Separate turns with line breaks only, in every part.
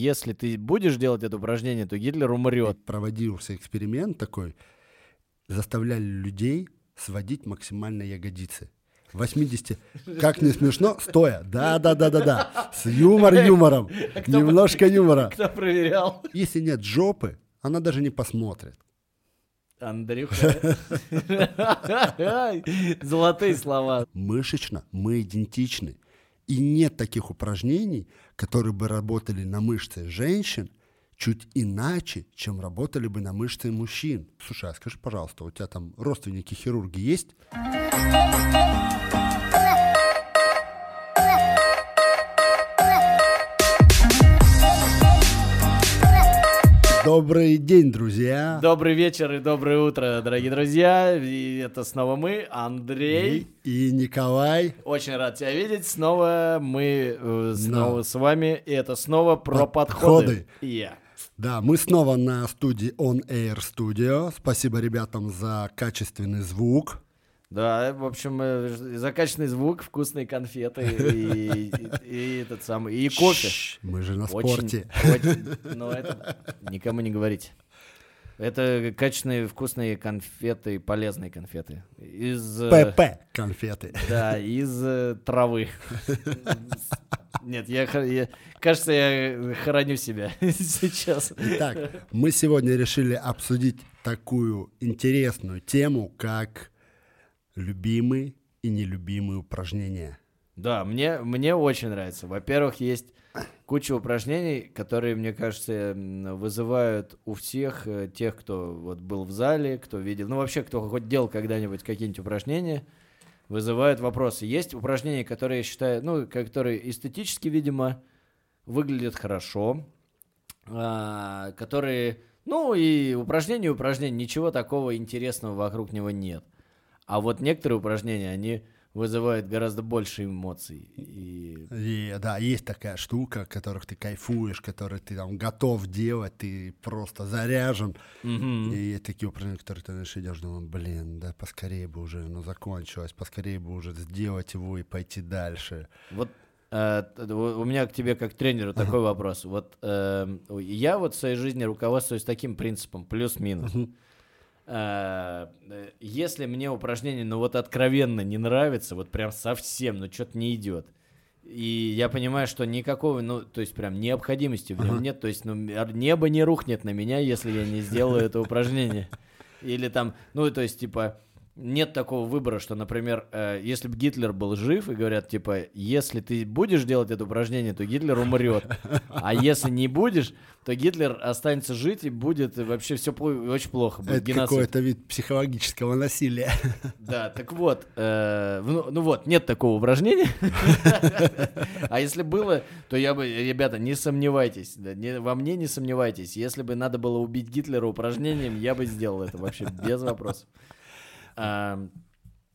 если ты будешь делать это упражнение, то Гитлер умрет.
Проводился эксперимент такой, заставляли людей сводить максимально ягодицы. 80, как не смешно, стоя. Да, да, да, да, да. С юмор юмором. Немножко юмора.
Кто проверял?
Если нет жопы, она даже не посмотрит.
Андрюха. Золотые слова.
Мышечно мы идентичны. И нет таких упражнений, которые бы работали на мышцы женщин чуть иначе, чем работали бы на мышцы мужчин. Слушай, а скажи, пожалуйста, у тебя там родственники хирурги есть? Добрый день, друзья.
Добрый вечер и доброе утро, дорогие друзья. И это снова мы, Андрей.
И, и Николай.
Очень рад тебя видеть. Снова мы э, снова да. с вами. И это снова про подходы. подходы. Я.
Да, мы снова на студии On Air Studio. Спасибо ребятам за качественный звук.
Да, в общем, э, за качественный звук, вкусные конфеты и, и, и этот самый, и кофе.
Мы же на спорте.
Очень, но это никому не говорите. Это качественные вкусные конфеты, полезные конфеты.
Из... ПП э, конфеты.
Да, из э, травы. Нет, я, я, кажется, я хороню себя сейчас.
Итак, мы сегодня решили обсудить такую интересную тему, как любимые и нелюбимые упражнения.
Да, мне, мне очень нравится. Во-первых, есть куча упражнений, которые, мне кажется, вызывают у всех э, тех, кто вот был в зале, кто видел, ну вообще, кто хоть делал когда-нибудь какие-нибудь упражнения, вызывают вопросы. Есть упражнения, которые я считаю, ну, которые эстетически, видимо, выглядят хорошо, а, которые, ну и упражнения, упражнения, ничего такого интересного вокруг него нет. А вот некоторые упражнения, они вызывают гораздо больше эмоций. И...
и да, есть такая штука, которых ты кайфуешь, которую ты там готов делать, ты просто заряжен. Mm-hmm. И такие упражнения, которые ты знаешь, идешь, думаешь, блин, да поскорее бы уже, ну закончилось, поскорее бы уже сделать его и пойти дальше.
Вот Uh, у меня к тебе как тренеру такой uh-huh. вопрос. Вот uh, я вот в своей жизни руководствуюсь таким принципом плюс-минус. Uh-huh. Э, если мне упражнение, ну вот откровенно не нравится, вот прям совсем, ну что-то не идет. И я понимаю, что никакого, ну, то есть прям необходимости в нем нет. То есть, ну, небо не рухнет на меня, если я не сделаю это упражнение. Или там, ну, то есть, типа, нет такого выбора, что, например, э, если бы Гитлер был жив и говорят, типа, если ты будешь делать это упражнение, то Гитлер умрет. А если не будешь, то Гитлер останется жить и будет вообще все очень плохо. Будет
это какой-то вид психологического насилия.
Да, так вот, э, ну, ну вот, нет такого упражнения. А если было, то я бы, ребята, не сомневайтесь, во мне не сомневайтесь. Если бы надо было убить Гитлера упражнением, я бы сделал это вообще без вопросов.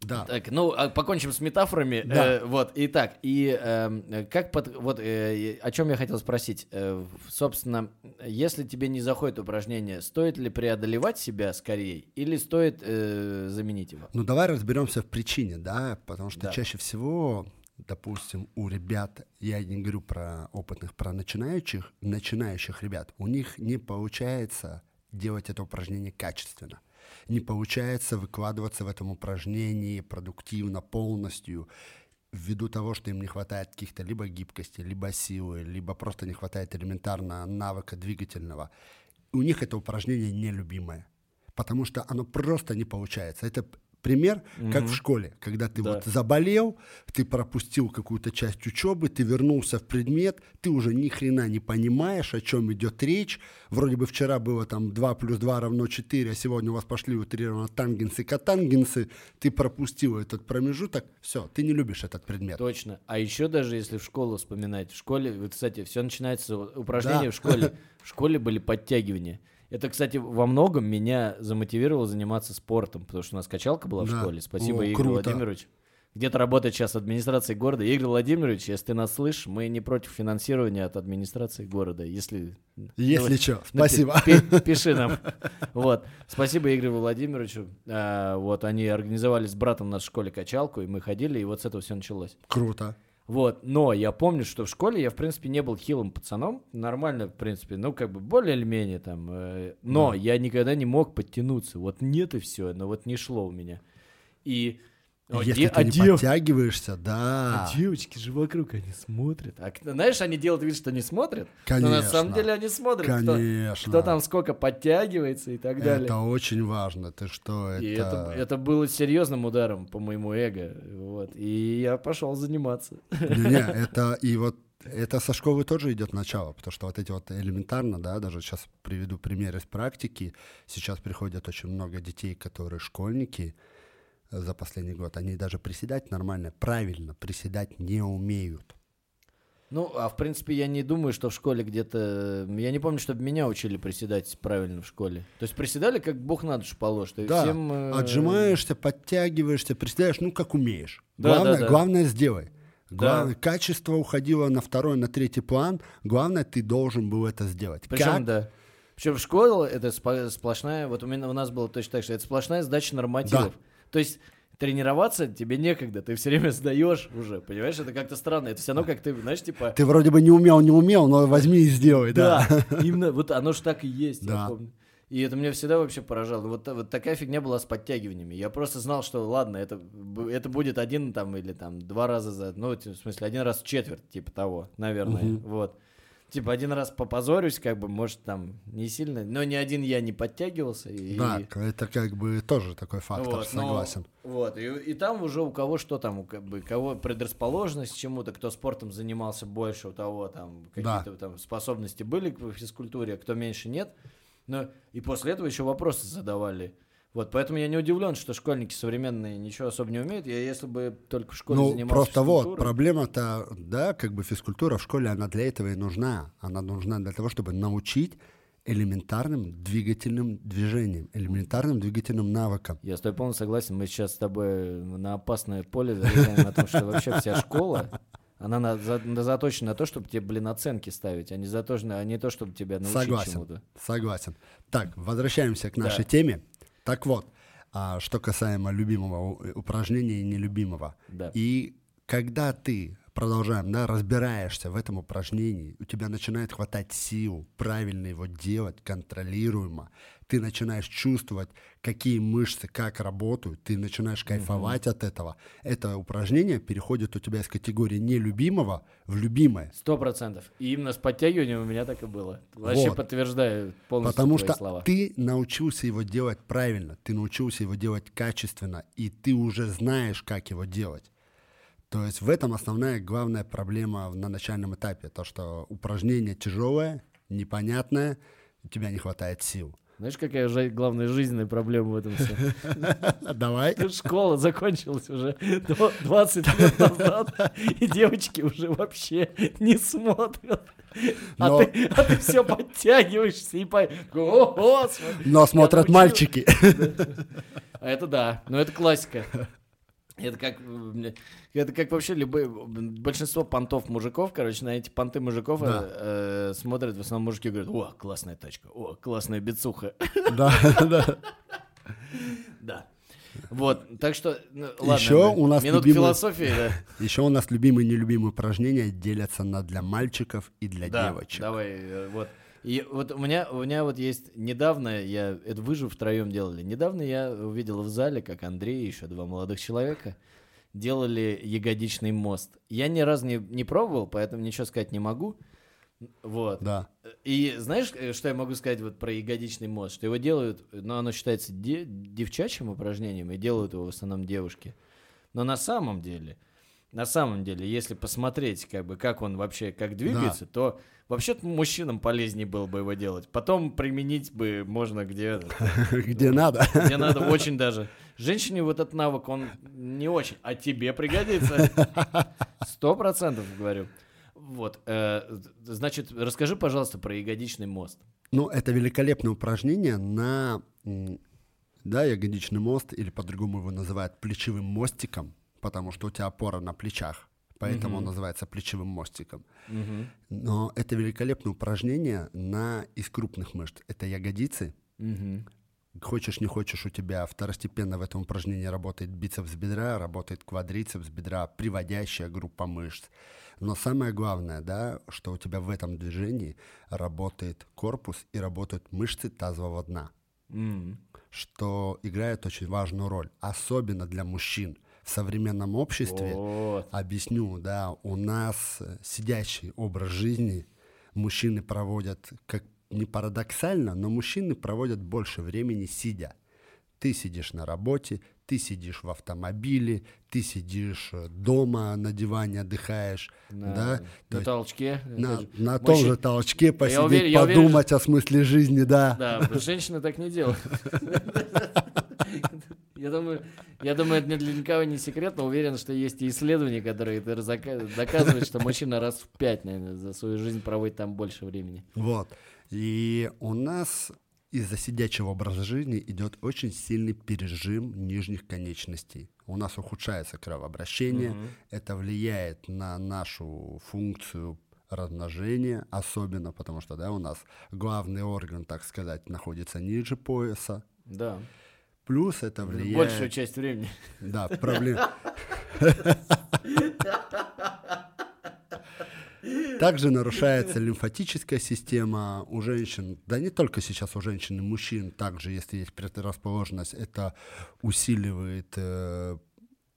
Да.
Так, ну, а, покончим с метафорами. Да. Э, вот, итак, и э, как под, вот э, о чем я хотел спросить. Э, собственно, если тебе не заходит упражнение, стоит ли преодолевать себя скорее или стоит э, заменить его?
Ну, давай разберемся в причине, да, потому что да. чаще всего, допустим, у ребят, я не говорю про опытных, про начинающих, начинающих ребят, у них не получается делать это упражнение качественно не получается выкладываться в этом упражнении продуктивно, полностью, ввиду того, что им не хватает каких-то либо гибкости, либо силы, либо просто не хватает элементарно навыка двигательного. у них это упражнение нелюбимое, потому что оно просто не получается. Это пример, угу. как в школе, когда ты да. вот заболел, ты пропустил какую-то часть учебы, ты вернулся в предмет, ты уже ни хрена не понимаешь, о чем идет речь. Вроде бы вчера было там 2 плюс 2 равно 4, а сегодня у вас пошли утрированно тангенсы, катангенсы, ты пропустил этот промежуток, все, ты не любишь этот предмет.
Точно. А еще даже если в школу вспоминать, в школе, вот, кстати, все начинается, упражнения да. в школе, в школе были подтягивания. Это, кстати, во многом меня замотивировало заниматься спортом, потому что у нас качалка была да. в школе. Спасибо, О, Игорь круто. Владимирович. Где-то работает сейчас администрация города. Игорь Владимирович, если ты нас слышишь, мы не против финансирования от администрации города. Если,
если ну, что, спасибо.
Пи- пиши нам. Вот. Спасибо Игорю Владимировичу. А, вот они организовали с братом в нашей школе качалку, и мы ходили, и вот с этого все началось.
Круто.
Вот, но я помню, что в школе я, в принципе, не был хилым пацаном, нормально, в принципе, ну, как бы, более или менее там, э, но
Да.
я никогда не мог подтянуться, вот нет и все, но вот не шло у меня. И... а
Если
де-
ты
а
не
дев-
подтягиваешься, да.
а девочки же вокруг, они смотрят. А, знаешь, они делают вид, что не смотрят,
Конечно.
но на самом деле они смотрят, кто,
Конечно.
кто там сколько подтягивается и так далее.
Это очень важно. Ты что, это...
И это, это было серьезным ударом по моему эго. Вот. И я пошел заниматься.
Не-не, это и вот это со школы тоже идет начало, потому что вот эти вот элементарно, да, даже сейчас приведу пример из практики. Сейчас приходят очень много детей, которые школьники за последний год, они даже приседать нормально, правильно приседать не умеют.
Ну, а в принципе, я не думаю, что в школе где-то... Я не помню, чтобы меня учили приседать правильно в школе. То есть приседали, как бог на душу положит.
Да,
всем, э,
отжимаешься, подтягиваешься, приседаешь, ну как умеешь.
Да,
главное,
да, да.
главное сделай.
Да.
Главное, качество уходило на второй, на третий план. Главное, ты должен был это сделать.
Причем,
как?
да. Причем школа это спа- сплошная, вот у меня у нас было точно так же, это сплошная сдача нормативов. То есть тренироваться тебе некогда, ты все время сдаешь уже, понимаешь, это как-то странно, это все равно как ты, знаешь, типа...
Ты вроде бы не умел, не умел, но возьми и сделай, да.
Да, именно, вот оно же так и есть, я
Да.
помню. И это меня всегда вообще поражало. Вот, вот такая фигня была с подтягиваниями. Я просто знал, что ладно, это, это будет один там или там два раза за... Ну, в смысле, один раз в четверть, типа того, наверное.
Мгм.
Вот. Типа один раз попозорюсь, как бы, может, там не сильно, но ни один я не подтягивался. И,
Да, это как бы тоже такой фактор,
вот, но-
согласен.
вот, и, и там уже у кого что там, у как бы, кого предрасположенность к чему-то, кто спортом занимался больше, у того там
Да.
какие-то там способности были к физкультуре, а кто меньше нет. Но и после этого еще вопросы задавали. Вот, поэтому я не удивлен, что школьники современные ничего особо не умеют. Я если бы только в школе
Ну,
занимался
просто вот, проблема-то, да, как бы физкультура в школе, она для этого и нужна. Она нужна для того, чтобы научить элементарным двигательным движением, элементарным двигательным навыкам.
Я с тобой полностью согласен. Мы сейчас с тобой на опасное поле залезаем о том, что вообще вся школа, она на- за- на- заточена на то, чтобы тебе, блин, оценки ставить, а не, заточена, а не то, чтобы тебя научить
Согласен,
чему-то.
согласен. Так, возвращаемся к нашей
Да.
теме. Так вот, а, что касаемо любимого упражнения и нелюбимого.
Да.
И когда ты, продолжаем, да, разбираешься в этом упражнении, у тебя начинает хватать сил правильно его делать, контролируемо, ты начинаешь чувствовать, какие мышцы как работают, ты начинаешь кайфовать от этого. Это упражнение переходит у тебя из категории нелюбимого в любимое.
Сто процентов. И именно с подтягиванием у меня так и было. Вообще
Вот.
подтверждаю полностью
Потому
твои
что
слова.
ты научился его делать правильно, ты научился его делать качественно, и ты уже знаешь, как его делать. То есть в этом основная главная проблема на начальном этапе, то что упражнение тяжелое, непонятное, у тебя не хватает сил.
Знаешь, какая же главная жизненная проблема в этом всем?
Давай.
Школа закончилась уже до- 20 лет назад, и девочки уже вообще не смотрят. А
Но-
ты, а ты все подтягиваешься и по... О!
Но смотрят мальчики.
А это да, но это классика. Это как, это как вообще любые, большинство понтов мужиков, короче, на эти понты мужиков
Да.
э, э, смотрят, в основном мужики говорят, о, классная тачка, о, классная бицуха.
Да, да.
Да. Вот, так что, ну, ладно. Да.
у нас
Минутка
любимый-
философии, да.
Еще у нас любимые и нелюбимые упражнения делятся на для мальчиков и для
Да,
девочек.
давай, э, вот. И вот у меня, у меня вот есть недавно, я, это вы же втроем делали, недавно я увидел в зале, как Андрей и еще два молодых человека делали ягодичный мост. Я ни разу не, не пробовал, поэтому ничего сказать не могу. Вот.
Да.
И знаешь, э, что я могу сказать вот про ягодичный мост? Что его делают, ну, оно считается де- девчачьим упражнением, и делают его в основном девушки. Но на самом деле, на самом деле, если посмотреть, как бы, как он вообще, как двигается, то вообще-то мужчинам полезнее было бы его делать. Потом применить бы можно где,
Где надо.
где надо очень даже. Женщине вот этот навык, он не очень, а тебе пригодится. Сто процентов говорю. Вот, э, значит, расскажи, пожалуйста, про ягодичный мост.
Ну, это великолепное упражнение на, да, ягодичный мост, или по-другому его называют плечевым мостиком, потому что у тебя опора на плечах, поэтому он
Мгм.
называется плечевым мостиком.
Мгм.
Но это великолепное упражнение на из крупных мышц. Это ягодицы,
Мгм.
хочешь не хочешь, у тебя второстепенно в этом упражнении работает бицепс бедра, работает квадрицепс бедра, приводящая группа мышц. Но самое главное, да, что у тебя в этом движении работает корпус и работают мышцы тазового дна,
М.
что играет очень важную роль, особенно для мужчин. В современном обществе,
Вот.
объясню, да, у нас э, сидящий образ жизни, мужчины проводят, как не парадоксально, но мужчины проводят больше времени сидя. Ты сидишь на работе, ты сидишь в автомобиле, ты сидишь э, дома на диване, отдыхаешь,
На,
да,
на
есть
толчке.
на,
Это же-
на том же толчке посидеть,
уверен- я уверен,
подумать о смысле жизни, да.
Да, женщины так не делают. Я думаю, я думаю, это для никого не секрет, но уверен, что есть и исследования, которые это доказывают, что мужчина раз в пять, наверное, за свою жизнь проводит там больше времени.
Вот. И у нас из-за сидячего образа жизни идет очень сильный пережим нижних конечностей. У нас ухудшается кровообращение,
Мгм.
это влияет на нашу функцию размножения, особенно потому что да, у нас главный орган, так сказать, находится ниже пояса.
Да.
Плюс это влияет...
Большую часть времени.
Да, проблем. Также нарушается лимфатическая система у женщин, да не только сейчас у женщин и мужчин, также, если есть предрасположенность, это усиливает э,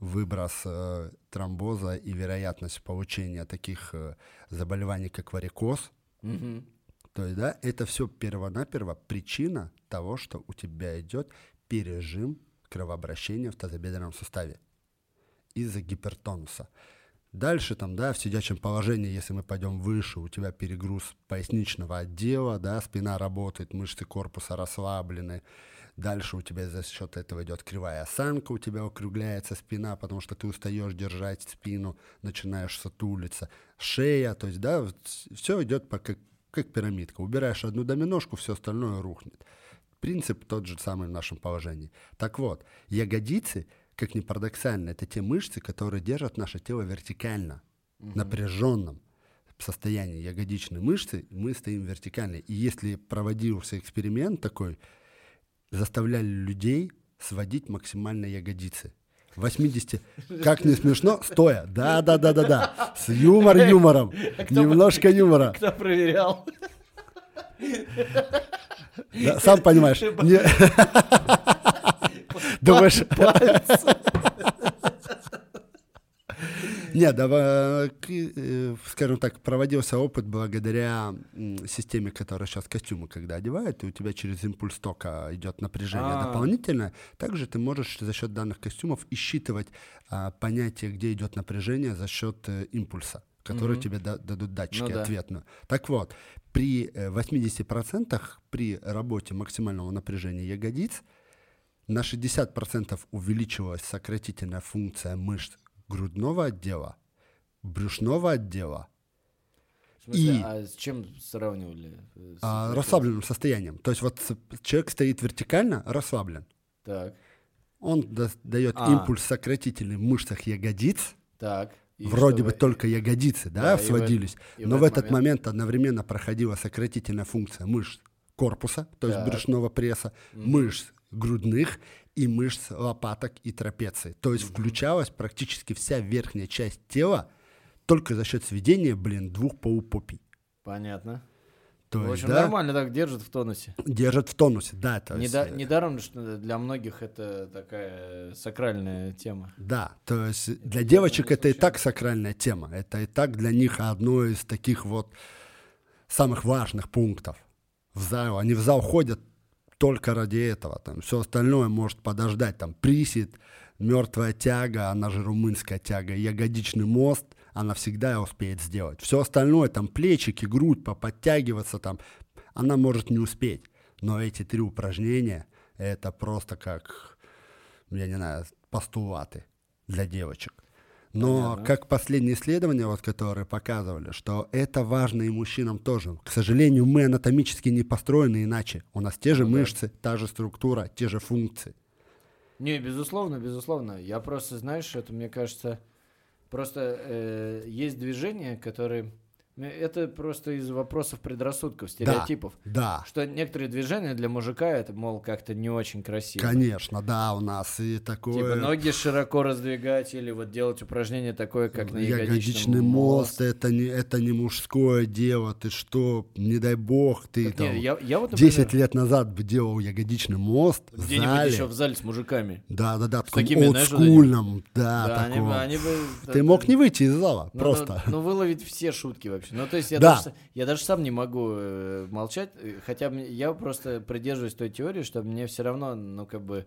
выброс э, тромбоза и вероятность получения таких э, заболеваний, как варикоз.
Мгм.
То есть, да, это все первонаперво причина того, что у тебя идет пережим кровообращения в тазобедренном суставе из-за гипертонуса. Дальше там, да, в сидячем положении, если мы пойдем выше, у тебя перегруз поясничного отдела, да, спина работает, мышцы корпуса расслаблены. Дальше у тебя за счет этого идет кривая осанка, у тебя округляется спина, потому что ты устаешь держать спину, начинаешь сутулиться. Шея, то есть, да, все идет по, как, как пирамидка. Убираешь одну доминошку, все остальное рухнет. Принцип тот же самый в нашем положении. Так вот, ягодицы, как ни парадоксально, это те мышцы, которые держат наше тело вертикально, напряженном состоянии ягодичной мышцы, мы стоим вертикально. И если проводился эксперимент такой, заставляли людей сводить максимально ягодицы. 80, как не смешно, стоя. Да, да, да, да, да. С юмор юмором. Немножко юмора.
Кто проверял?
Да, сам понимаешь. не- Думаешь, Нет, да, э, скажем так, проводился опыт благодаря системе, которая сейчас костюмы, когда одевают, и у тебя через импульс тока идет напряжение
А.
дополнительное. Также ты можешь за счет данных костюмов и считывать а, понятие, где идет напряжение за счет э, импульса которые
Мгм.
тебе да- дадут датчики
Ну да.
ответную. Так вот, при э, 80% при работе максимального напряжения ягодиц на 60% увеличивалась сократительная функция мышц грудного отдела, брюшного отдела, И-
а с чем сравнивали? Э, с-
а, расслабленным состоянием. То есть вот человек стоит вертикально, расслаблен.
Так,
Он да- дает
А.
импульс сократительный в мышцах ягодиц,
так. И
вроде бы только ягодицы, да,
Да, в
сводились,
и
но в этот момент одновременно проходила сократительная функция мышц корпуса, то есть
Так.
брюшного пресса,
Мгм.
мышц грудных и мышц лопаток и трапеции. То есть включалась практически вся верхняя часть тела только за счет сведения, блин, двух полупопий.
Понятно.
То
в
есть,
общем,
да,
нормально так держит в тонусе.
держат в тонусе, да. То есть,
Неда-
э,
Недаром, что для многих это такая сакральная тема.
Да, то есть для
не
девочек это и так сакральная тема. Это и так для них одно из таких вот самых важных пунктов в зал. Они в зал ходят только ради этого. Там все остальное может подождать. Там присед, мертвая тяга, она же румынская тяга, ягодичный мост, она всегда успеет сделать. Все остальное, там плечики, грудь, поподтягиваться, там, она может не успеть. Но эти три упражнения, это просто как, я не знаю, постулаты для девочек. Но
Понятно.
как последние исследования, вот, которые показывали, что это важно и мужчинам тоже. К сожалению, мы анатомически не построены иначе. У нас те же
Ну да.
мышцы, та же структура, те же функции.
Не, безусловно, безусловно. Я просто, знаешь, это мне кажется, просто э, есть движения, которые, Это просто из вопросов предрассудков, стереотипов.
Да.
Что некоторые движения для мужика это, мол, как-то не очень красиво.
Конечно, да, у нас и такое.
Типа ноги широко раздвигать или вот делать упражнение такое, как на ягодичный,
ягодичный мост. Это не, это не мужское дело. Ты что, не дай бог, ты
Так
там
не, я, я вот,
10
например,
лет назад бы делал ягодичный мост
где-нибудь
зале.
еще в зале с мужиками.
Да, да, да, таком
такими, знаешь,
олдскульном, да,
Да, они,
таком.
бы- они бы...
Ты мог не выйти из зала,
Ну,
просто.
Ну, ну, выловить все шутки вообще. Ну, то есть я,
Да.
даже, я даже сам не могу э, молчать, э, хотя я просто придерживаюсь той теории, что мне все равно, ну, как бы,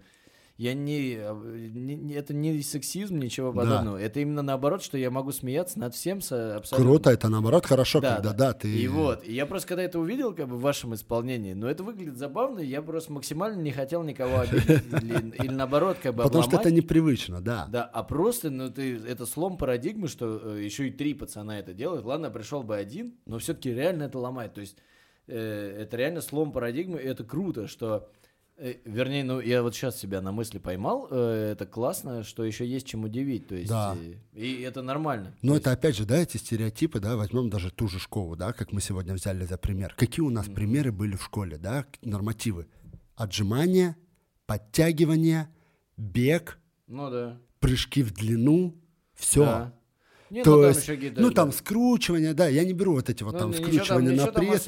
я не, э, не- не- это не сексизм, ничего
Да.
подобного. Это именно наоборот, что я могу смеяться над всем со- абсолютно.
Круто, это наоборот хорошо,
Да,
когда,
да.
да, ты...
И вот, и я просто когда это увидел, как бы в вашем исполнении, но это выглядит забавно, я просто максимально не хотел никого обидеть или, или наоборот как бы
Потому что это непривычно, да.
Да, а просто, ну ты, это слом парадигмы, что э, еще и три пацана это делают. Ладно, пришел бы один, но все-таки реально это ломает. То есть э, это реально слом парадигмы, и это круто, что, вернее, ну я вот сейчас себя на мысли поймал, э, это классно, что еще есть чем удивить, то есть
Да.
э, и это нормально.
Но
То
это опять же, да, эти стереотипы, да, возьмем даже ту же школу, да, как мы сегодня взяли за пример. Какие у нас примеры были в школе, да, нормативы? Отжимания, подтягивания, бег,
Ну да.
прыжки в длину, все.
Да. Не,
То
ну, там
есть,
еще какие-то-
ну там скручивание, да, я не беру вот эти вот
Ну,
там
там-
скручивания
ничего
на
там
пресс.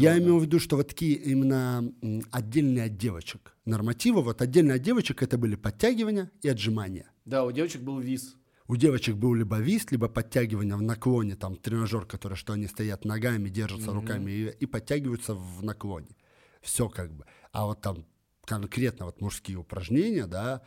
Я
было,
имею в виду, что вот такие именно отдельные от девочек нормативы, вот отдельно от девочек это были подтягивания и отжимания.
Да, у девочек был виз.
У девочек был либо вист, либо подтягивание в наклоне, там тренажер, который, что они стоят ногами, держатся руками и, и подтягиваются в наклоне. Все как бы. А вот там конкретно вот мужские упражнения, да,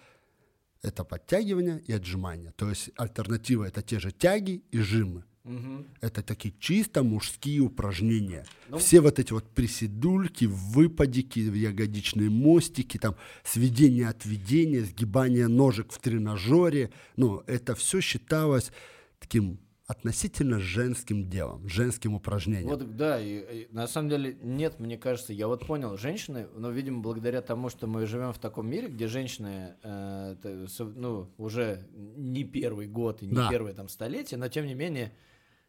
это подтягивание и отжимания. То есть альтернатива это те же тяги и жимы.
Мгм.
Это такие чисто мужские упражнения.
Ну-
Все вот эти вот приседульки, выпадики, ягодичные мостики, там сведение отведения, сгибание ножек в тренажере. Ну, это все считалось таким относительно женским делом, женским упражнением.
Вот, да, и, и на самом деле нет, мне кажется, я вот понял, женщины, но, видимо, благодаря тому, что мы живем в таком мире, где женщины, э, ну, уже не первый год и не
Да.
первое там столетие, но тем не менее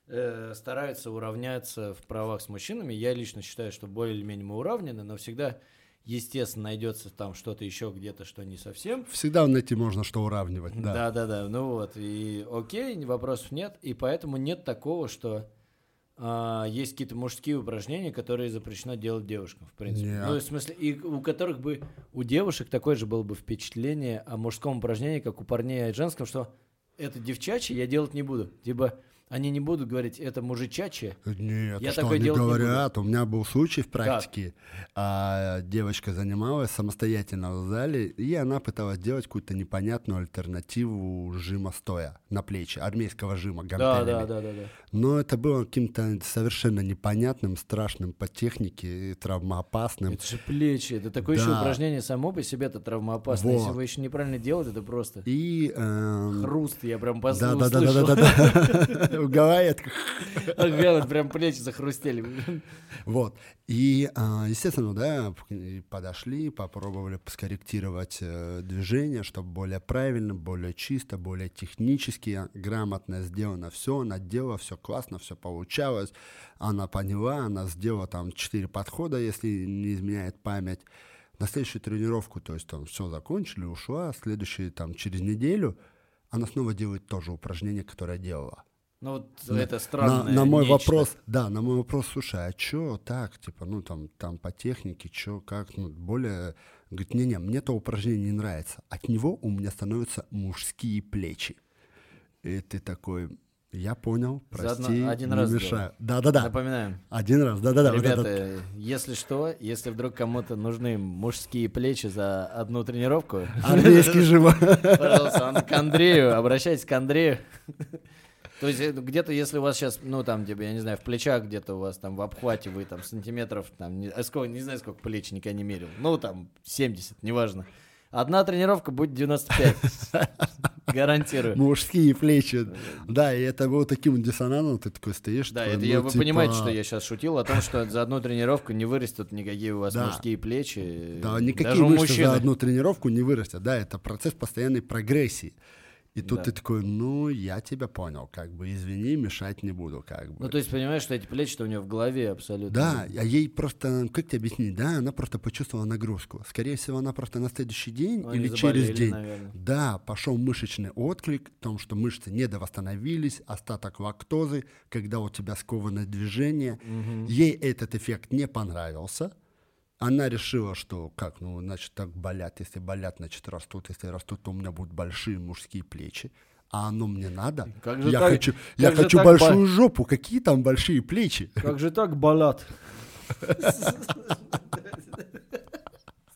э, стараются уравняться в правах с мужчинами. Я лично считаю, что более или менее мы уравнены, но всегда, естественно, найдется там что-то еще где-то, что не совсем.
Всегда найти можно что уравнивать, да.
Да, да, да. Ну вот, и окей, вопросов нет. И поэтому нет такого, что а, есть какие-то мужские упражнения, которые запрещено делать девушкам, в принципе.
Нет.
Ну, в смысле, и у которых бы у девушек такое же было бы впечатление о мужском упражнении, как у парней о женском, что это девчачье, я делать не буду. Типа, они не будут говорить, это мужичачье.
Нет,
Я
что
такое
они говорят. У меня был случай в практике. А, девочка занималась самостоятельно в зале, и она пыталась делать какую-то непонятную альтернативу жима стоя на плечи, армейского жима
Да,
гантелями.
да, да, да, да.
Но это было каким-то совершенно непонятным, страшным по технике, травмоопасным.
Это же плечи, это такое еще
Да.
упражнение само по себе, это травмоопасно. Если
Вот.
вы еще неправильно делаете, это просто
И... эм,
хруст, я прям пос-
да, да, да, да, да, да,
Ага, вот прям плечи захрустели.
Вот. И, а, естественно, да, подошли, попробовали скорректировать э, движение, чтобы более правильно, более чисто, более технически, грамотно сделано все. Она делала все классно, все получалось. Она поняла, она сделала там четыре подхода, если не изменяет память. На следующую тренировку, то есть там все закончили, ушла. Следующий там через неделю она снова делает то же упражнение, которое делала.
Ну вот
На-
это странное
на, на мой
нечто.
вопрос, да, на мой вопрос, слушай, а чё так, типа, ну там, там по технике, чё, как, ну более, говорит, не-не, мне то упражнение не нравится, от него у меня становятся мужские плечи. И ты такой, я понял,
Заодно
прости,
один
не
раз
мешаю. Да-да-да,
Напоминаем.
один раз, да-да-да. вот
Ребята,
этот.
если что, если вдруг кому-то нужны мужские плечи за одну тренировку,
Армейский жива.
пожалуйста, к Андрею, обращайтесь к Андрею. То есть э, где-то, если у вас сейчас, ну там, типа, я не знаю, в плечах где-то у вас там в обхвате вы там сантиметров, там, не, а сколько, не знаю, сколько плеч никогда не мерил. Ну там 70, неважно. Одна тренировка будет 95. Гарантирую.
Мужские плечи. Да, и это было таким диссонансом, ты такой стоишь.
Да, это
ну,
я, вы
типа,
понимаете, что я сейчас шутил о том, что за одну тренировку не вырастут никакие у вас мужские плечи.
Да, никакие мышцы
мужчины.
за одну тренировку не вырастят. Да, это процесс постоянной прогрессии. И тут
Да.
ты такой, ну, я тебя понял, как бы, извини, мешать не буду, как бы.
Ну, то есть, понимаешь, что эти плечи-то у нее в голове абсолютно.
Да, а ей просто, как тебе объяснить, да, она просто почувствовала нагрузку. Скорее всего, она просто на следующий день
Ну,
или через день,
наверное.
да, пошел мышечный отклик, в том, что мышцы недовосстановились, остаток лактозы, когда у тебя скованное движение. Ей этот эффект не понравился. Она решила, что как, ну, значит, так болят. Если болят, значит, растут. Если растут, то у меня будут большие мужские плечи. А оно мне надо.
Как же
я
так-
хочу, я хочу большую жопу. Какие там большие плечи?
Как же так болят?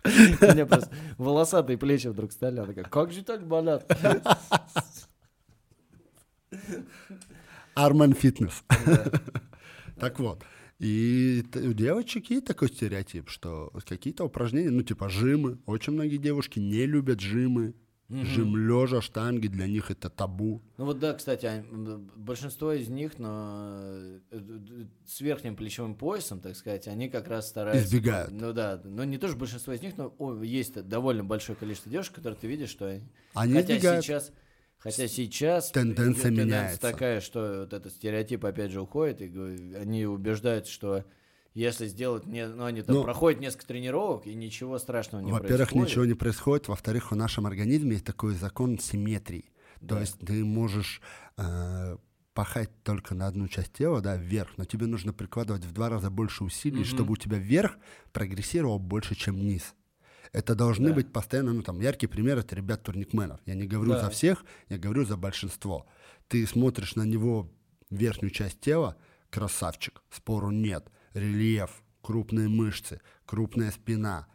У меня просто волосатые плечи вдруг стали. Она такая, как же так болят?
Арман Фитнес. Так вот. И у девочек есть такой стереотип, что какие-то упражнения, ну, типа жимы. Очень многие девушки не любят жимы. Жим лежа, штанги, для них это табу.
Ну вот да, кстати, а, большинство из них, но э, с верхним плечевым поясом, так сказать, они как раз стараются...
Избегают.
Ну да, но не тоже большинство из них, но есть довольно большое количество девушек, которые ты видишь, что они...
Они
хотя
избегают.
сейчас... Хотя сейчас
Тенденция меняется.
такая, что вот этот стереотип опять же уходит, и они убеждаются, что если сделать, не, ну они там
Ну,
проходят несколько тренировок и ничего страшного не
Во-первых,
происходит.
ничего не происходит. Во-вторых, в нашем организме есть такой закон симметрии. То
Да.
есть ты можешь э, пахать только на одну часть тела, да, вверх, но тебе нужно прикладывать в два раза больше усилий, чтобы у тебя вверх прогрессировал больше, чем низ. Это должны
Да.
быть постоянно, ну там, яркий пример это ребят турникменов. Я не говорю
Да.
за всех, я говорю за большинство. Ты смотришь на него верхнюю часть тела, красавчик, спору нет. Рельеф, крупные мышцы, крупная спина.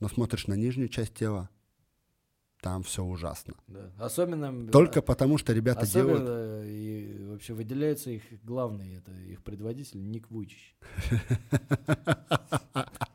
Но смотришь на нижнюю часть тела, там все ужасно.
Да. Особенно...
Только потому, что ребята
Особенно
делают...
и вообще выделяется их главный, это их предводитель Ник Вуйчич.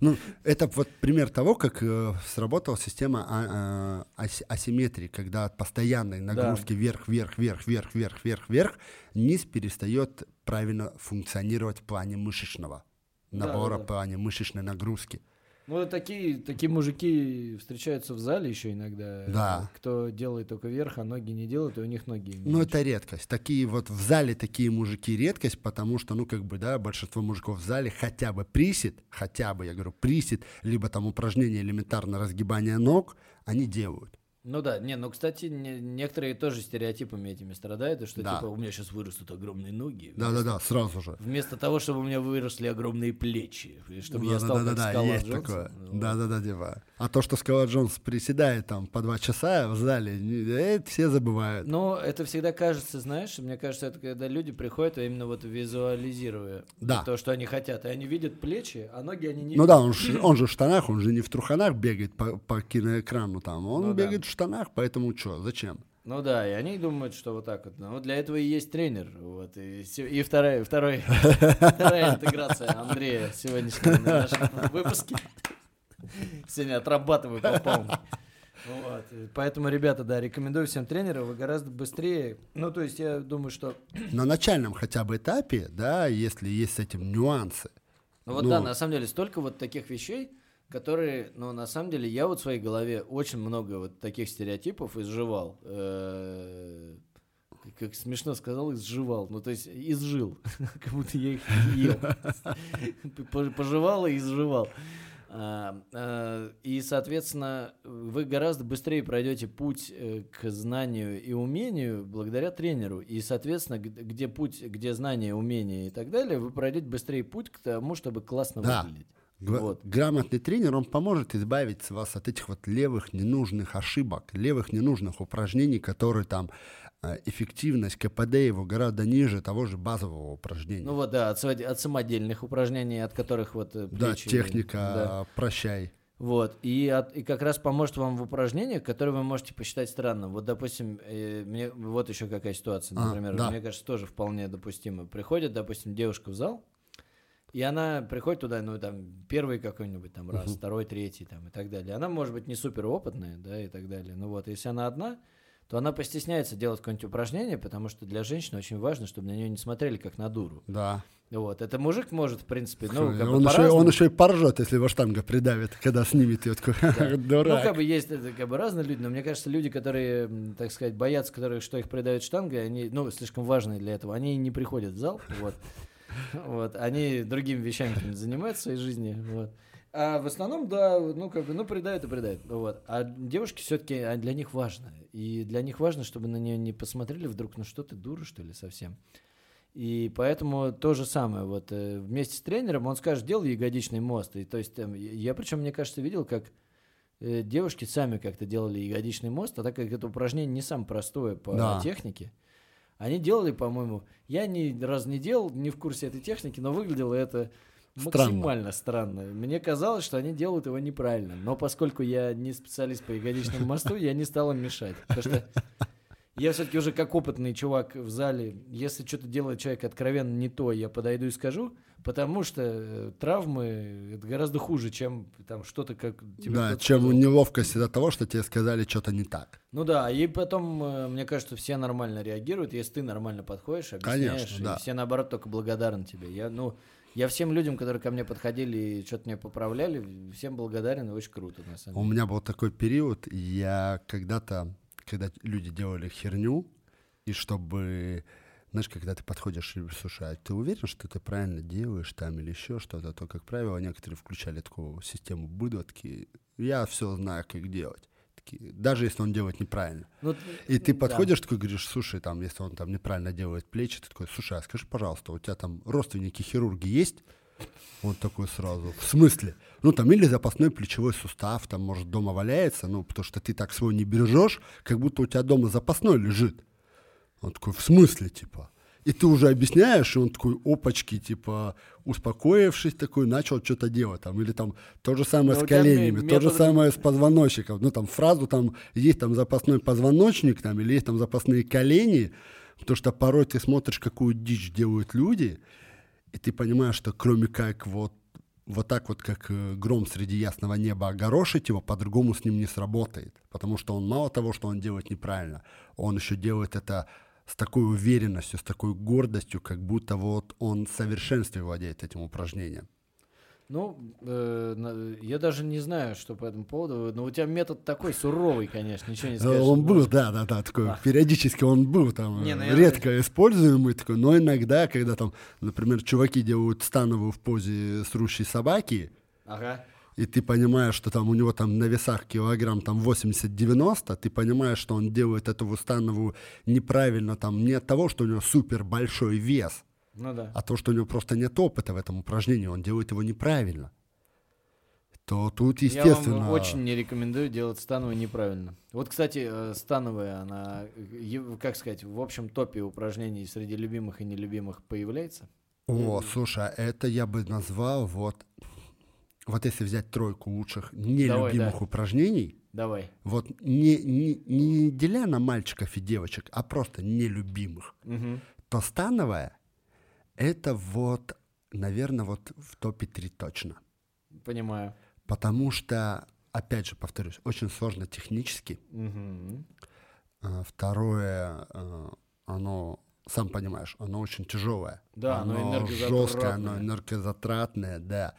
Ну, это вот пример того, как э, сработала система а- а- ас- асимметрии, когда от постоянной нагрузки вверх, вверх, вверх, вверх, вверх, вверх, вверх, низ перестает правильно функционировать в плане мышечного
Да,
набора,
да, да.
в плане мышечной нагрузки.
Ну, такие, такие мужики встречаются в зале еще иногда.
Да.
Кто делает только вверх, а ноги не делают, и у них ноги не
Ну, это редкость. Такие вот в зале такие мужики редкость, потому что, ну, как бы, да, большинство мужиков в зале хотя бы присед, хотя бы, я говорю, присед, либо там упражнение элементарно разгибания ног, они делают.
Ну да, не, ну, кстати, не- некоторые тоже стереотипами этими страдают, и что,
Да.
типа, у меня сейчас вырастут огромные ноги.
Да-да-да, сразу же.
Вместо того, чтобы у меня выросли огромные плечи, и чтобы я стал как
Да-да-да,
Скала
есть
Джонсон.
такое.
Вот.
Да-да-да, типа. А то, что Скала Джонс приседает там по два часа в зале, не- это все забывают.
Но это всегда кажется, знаешь, мне кажется, это когда люди приходят, а именно вот визуализируя
Да.
то, что они хотят, и они видят плечи, а ноги они не
Ну
видят.
да, он же, он же в штанах, он же не в труханах бегает по, по киноэкрану там, он
Ну да.
бегает в штанах, поэтому что, зачем?
Ну да, и они думают, что вот так вот. Ну, вот для этого и есть тренер. Вот, и, и вторая, второй, вторая интеграция Андрея сегодняшнего на нашем выпуске. Сегодня отрабатываю по полной. Вот. Поэтому, ребята, да, рекомендую всем тренеров, вы гораздо быстрее. Ну, то есть, я думаю, что.
На начальном хотя бы этапе, да, если есть с этим нюансы.
Ну вот
Ну.
да, на самом деле, столько вот таких вещей, которые, ну, на самом деле, я вот в своей голове очень много вот таких стереотипов изживал. Э, Как смешно сказал, изживал. Ну, то есть, изжил. Как будто я их ел. Пож- Пожевал и изживал. А, а, И, соответственно, вы гораздо быстрее пройдете путь э, к знанию и умению благодаря тренеру. И, соответственно, где путь, где знание, умение и так далее, вы пройдете быстрее путь к тому, чтобы классно
Да.
выглядеть.
Гра-
Вот.
Грамотный тренер, он поможет избавить вас от этих вот левых ненужных ошибок, левых ненужных упражнений, которые там э, эффективность КПД его гораздо ниже того же базового упражнения.
Ну вот, да, от, от самодельных упражнений, от которых вот... э,
да,
плечи-
техника,
да.
прощай.
Вот, и, от- и как раз поможет вам в упражнениях, которые вы можете посчитать странным. Вот, допустим, э, мне вот еще какая ситуация,
А,
например,
да.
мне кажется, тоже вполне допустима. Приходит, допустим, девушка в зал, и она приходит туда, ну, там, первый какой-нибудь там раз, второй, третий, там, и так далее. Она, может быть, не супер опытная, да, и так далее. Ну вот, если она одна, то она постесняется делать какое-нибудь упражнение, потому что для женщины очень важно, чтобы на нее не смотрели как на дуру.
Да.
Вот. Это мужик может, в принципе, ну, как
он,
бы
еще, он еще и поржет, если его штанга придавит, когда снимет ее такой
Да.
дурак.
Ну, как бы есть как бы разные люди, но мне кажется, люди, которые, так сказать, боятся, которые, что их придавит штангой, они, ну, слишком важные для этого, они не приходят в зал, вот. Вот, они другими вещами занимаются в своей жизни, вот. А в основном, да, ну, как бы, ну, придают и придают, вот. А девушки все-таки для них важно, и для них важно, чтобы на нее не посмотрели вдруг, ну, что ты дура, что ли, совсем. И поэтому то же самое, вот э, вместе с тренером он скажет, делай ягодичный мост. И то есть там, я причем, мне кажется, видел, как э, девушки сами как-то делали ягодичный мост, а так как это упражнение не самое простое по
Да.
технике, они делали, по-моему, я ни разу не делал, не в курсе этой техники, но выглядело это
Странно.
максимально странно. Мне казалось, что они делают его неправильно. Но поскольку я не специалист по ягодичному мосту, я не стал им мешать. Потому что я все-таки уже как опытный чувак в зале, если что-то делает человек откровенно не то, я подойду и скажу, потому что травмы это гораздо хуже, чем там что-то как тебе
Да, чем
сказал.
неловкость из-за того, что тебе сказали что-то не так.
Ну да, и потом, э, мне кажется, все нормально реагируют, если ты нормально подходишь, объясняешь,
Конечно,
и
да.
все наоборот только благодарны тебе. Я, ну, я всем людям, которые ко мне подходили и что-то мне поправляли, всем благодарен, и очень круто, на самом
У
деле.
меня был такой период, я когда-то, когда люди делали херню, и чтобы, знаешь, когда ты подходишь и слушай, а ты уверен, что ты правильно делаешь там или еще что-то, то, как правило, некоторые включали такую систему быдла, такие, я все знаю, как делать. Такие, даже если он делает неправильно.
Ну,
И ты
да.
подходишь такой, говоришь, слушай, там, если он там неправильно делает плечи, ты такой, слушай, а скажи, пожалуйста, у тебя там родственники хирурги есть? Он такой сразу, в смысле? Ну, там, или запасной плечевой сустав, там, может, дома валяется, ну, потому что ты так свой не бережешь, как будто у тебя дома запасной лежит. Он такой, в смысле, типа? И ты уже объясняешь, и он такой, опачки, типа, успокоившись, такой, начал что-то делать, там, или там, то же самое
Но
с коленями,
ме-
то же самое с позвоночником, ну, там, фразу, там, есть там запасной позвоночник, там, или есть там запасные колени, потому что порой ты смотришь, какую дичь делают люди, и ты понимаешь, что кроме как вот вот так вот, как э, гром среди ясного неба, огорошить его, по-другому с ним не сработает. Потому что он мало того, что он делает неправильно, он еще делает это с такой уверенностью, с такой гордостью, как будто вот он в совершенстве владеет этим упражнением.
Ну, э, я даже не знаю, что по этому поводу. Но у тебя метод такой суровый, конечно, ничего не
Э,
скажешь.
Он был, да, да, да, такой,
А.
периодически он был там,
Не, ну я-
редко используемый такой, но иногда, когда там, например, чуваки делают становую в позе срущей собаки,
Ага.
И ты понимаешь, что там у него там на весах килограмм там 80-90, ты понимаешь, что он делает эту выстановую неправильно там не от того, что у него супер большой вес,
Ну да.
а то, что у него просто нет опыта в этом упражнении, он делает его неправильно. То тут, естественно...
Я вам очень не рекомендую делать становую неправильно. Вот, кстати, э, становая, она, э, как сказать, в общем топе упражнений среди любимых и нелюбимых появляется.
О, слушай, а это я бы назвал вот... Вот если взять тройку лучших нелюбимых
да.
упражнений,
Давай.
вот не, не, не деля на мальчиков и девочек, а просто нелюбимых,
Мгм.
то становая это вот, наверное, вот в топе 3 точно.
Понимаю.
Потому что, опять же, повторюсь, очень сложно технически. А, Второе, а, оно, сам понимаешь, оно очень тяжелое.
Да, оно энергозатратное.
жесткое, оно энергозатратное, да.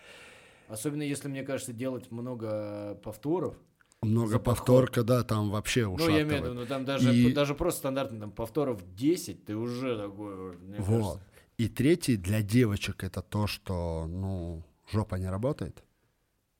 Особенно если, мне кажется, делать много повторов.
Много
За
повторка, да, там вообще
Ну, я имею в виду,
ушатывает.
ну там даже,
И-
даже просто стандартно там повторов 10, ты уже такой,
Вот.
кажется.
И третий для девочек это то, что, ну, жопа не работает.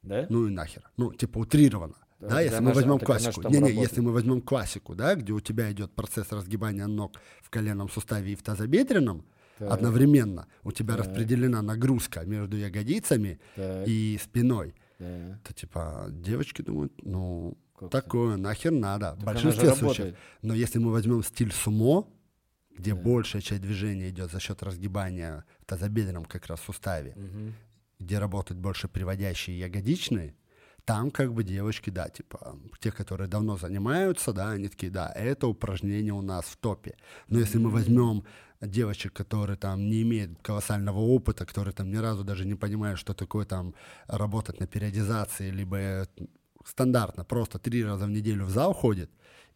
Да?
Ну и нахер. Ну, типа утрированно.
Да,
Да, если мы возьмем классику. Не-не,
работает.
если мы возьмем классику, да, где у тебя идет процесс разгибания ног в коленном суставе и в тазобедренном,
Так,
одновременно у тебя
Так.
распределена нагрузка между ягодицами
так,
и спиной,
да.
то типа девочки думают, ну,
Как
такое нахер надо. В
Так
большинстве случаев.
работает.
Но если мы возьмем стиль сумо, где
Да.
большая часть движения идет за счет разгибания в тазобедренном как раз суставе,
Мгм.
где работают больше приводящие ягодичные, там как бы девочки, да, типа, те, которые давно занимаются, да, они такие, да, это упражнение у нас в топе. Но если мы возьмем девочек, которые там не имеют колоссального опыта, которые там ни разу даже не понимают, что такое там работать на периодизации, либо э, стандартно, просто три раза в неделю в зал ходит,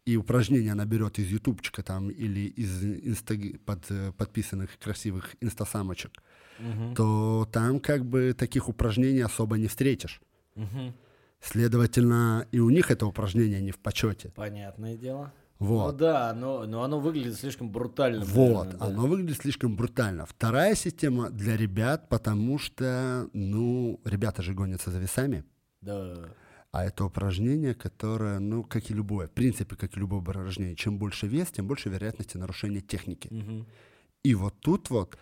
и упражнения она берет из ютубчика там или из инста под, э, подписанных красивых инстасамочек, угу. то там как бы таких упражнений особо не встретишь. Угу. Следовательно, и у них это упражнение не в почете.
Понятное дело.
Вот.
Ну да, но, но оно выглядит слишком брутально.
Вот, наверное, да. оно выглядит слишком брутально. Вторая система для ребят, потому что, ну, ребята же гонятся за весами.
Да.
А это упражнение, которое, ну, как и любое, в принципе, как и любое упражнение, чем больше вес, тем больше вероятности нарушения техники.
Угу.
И вот тут вот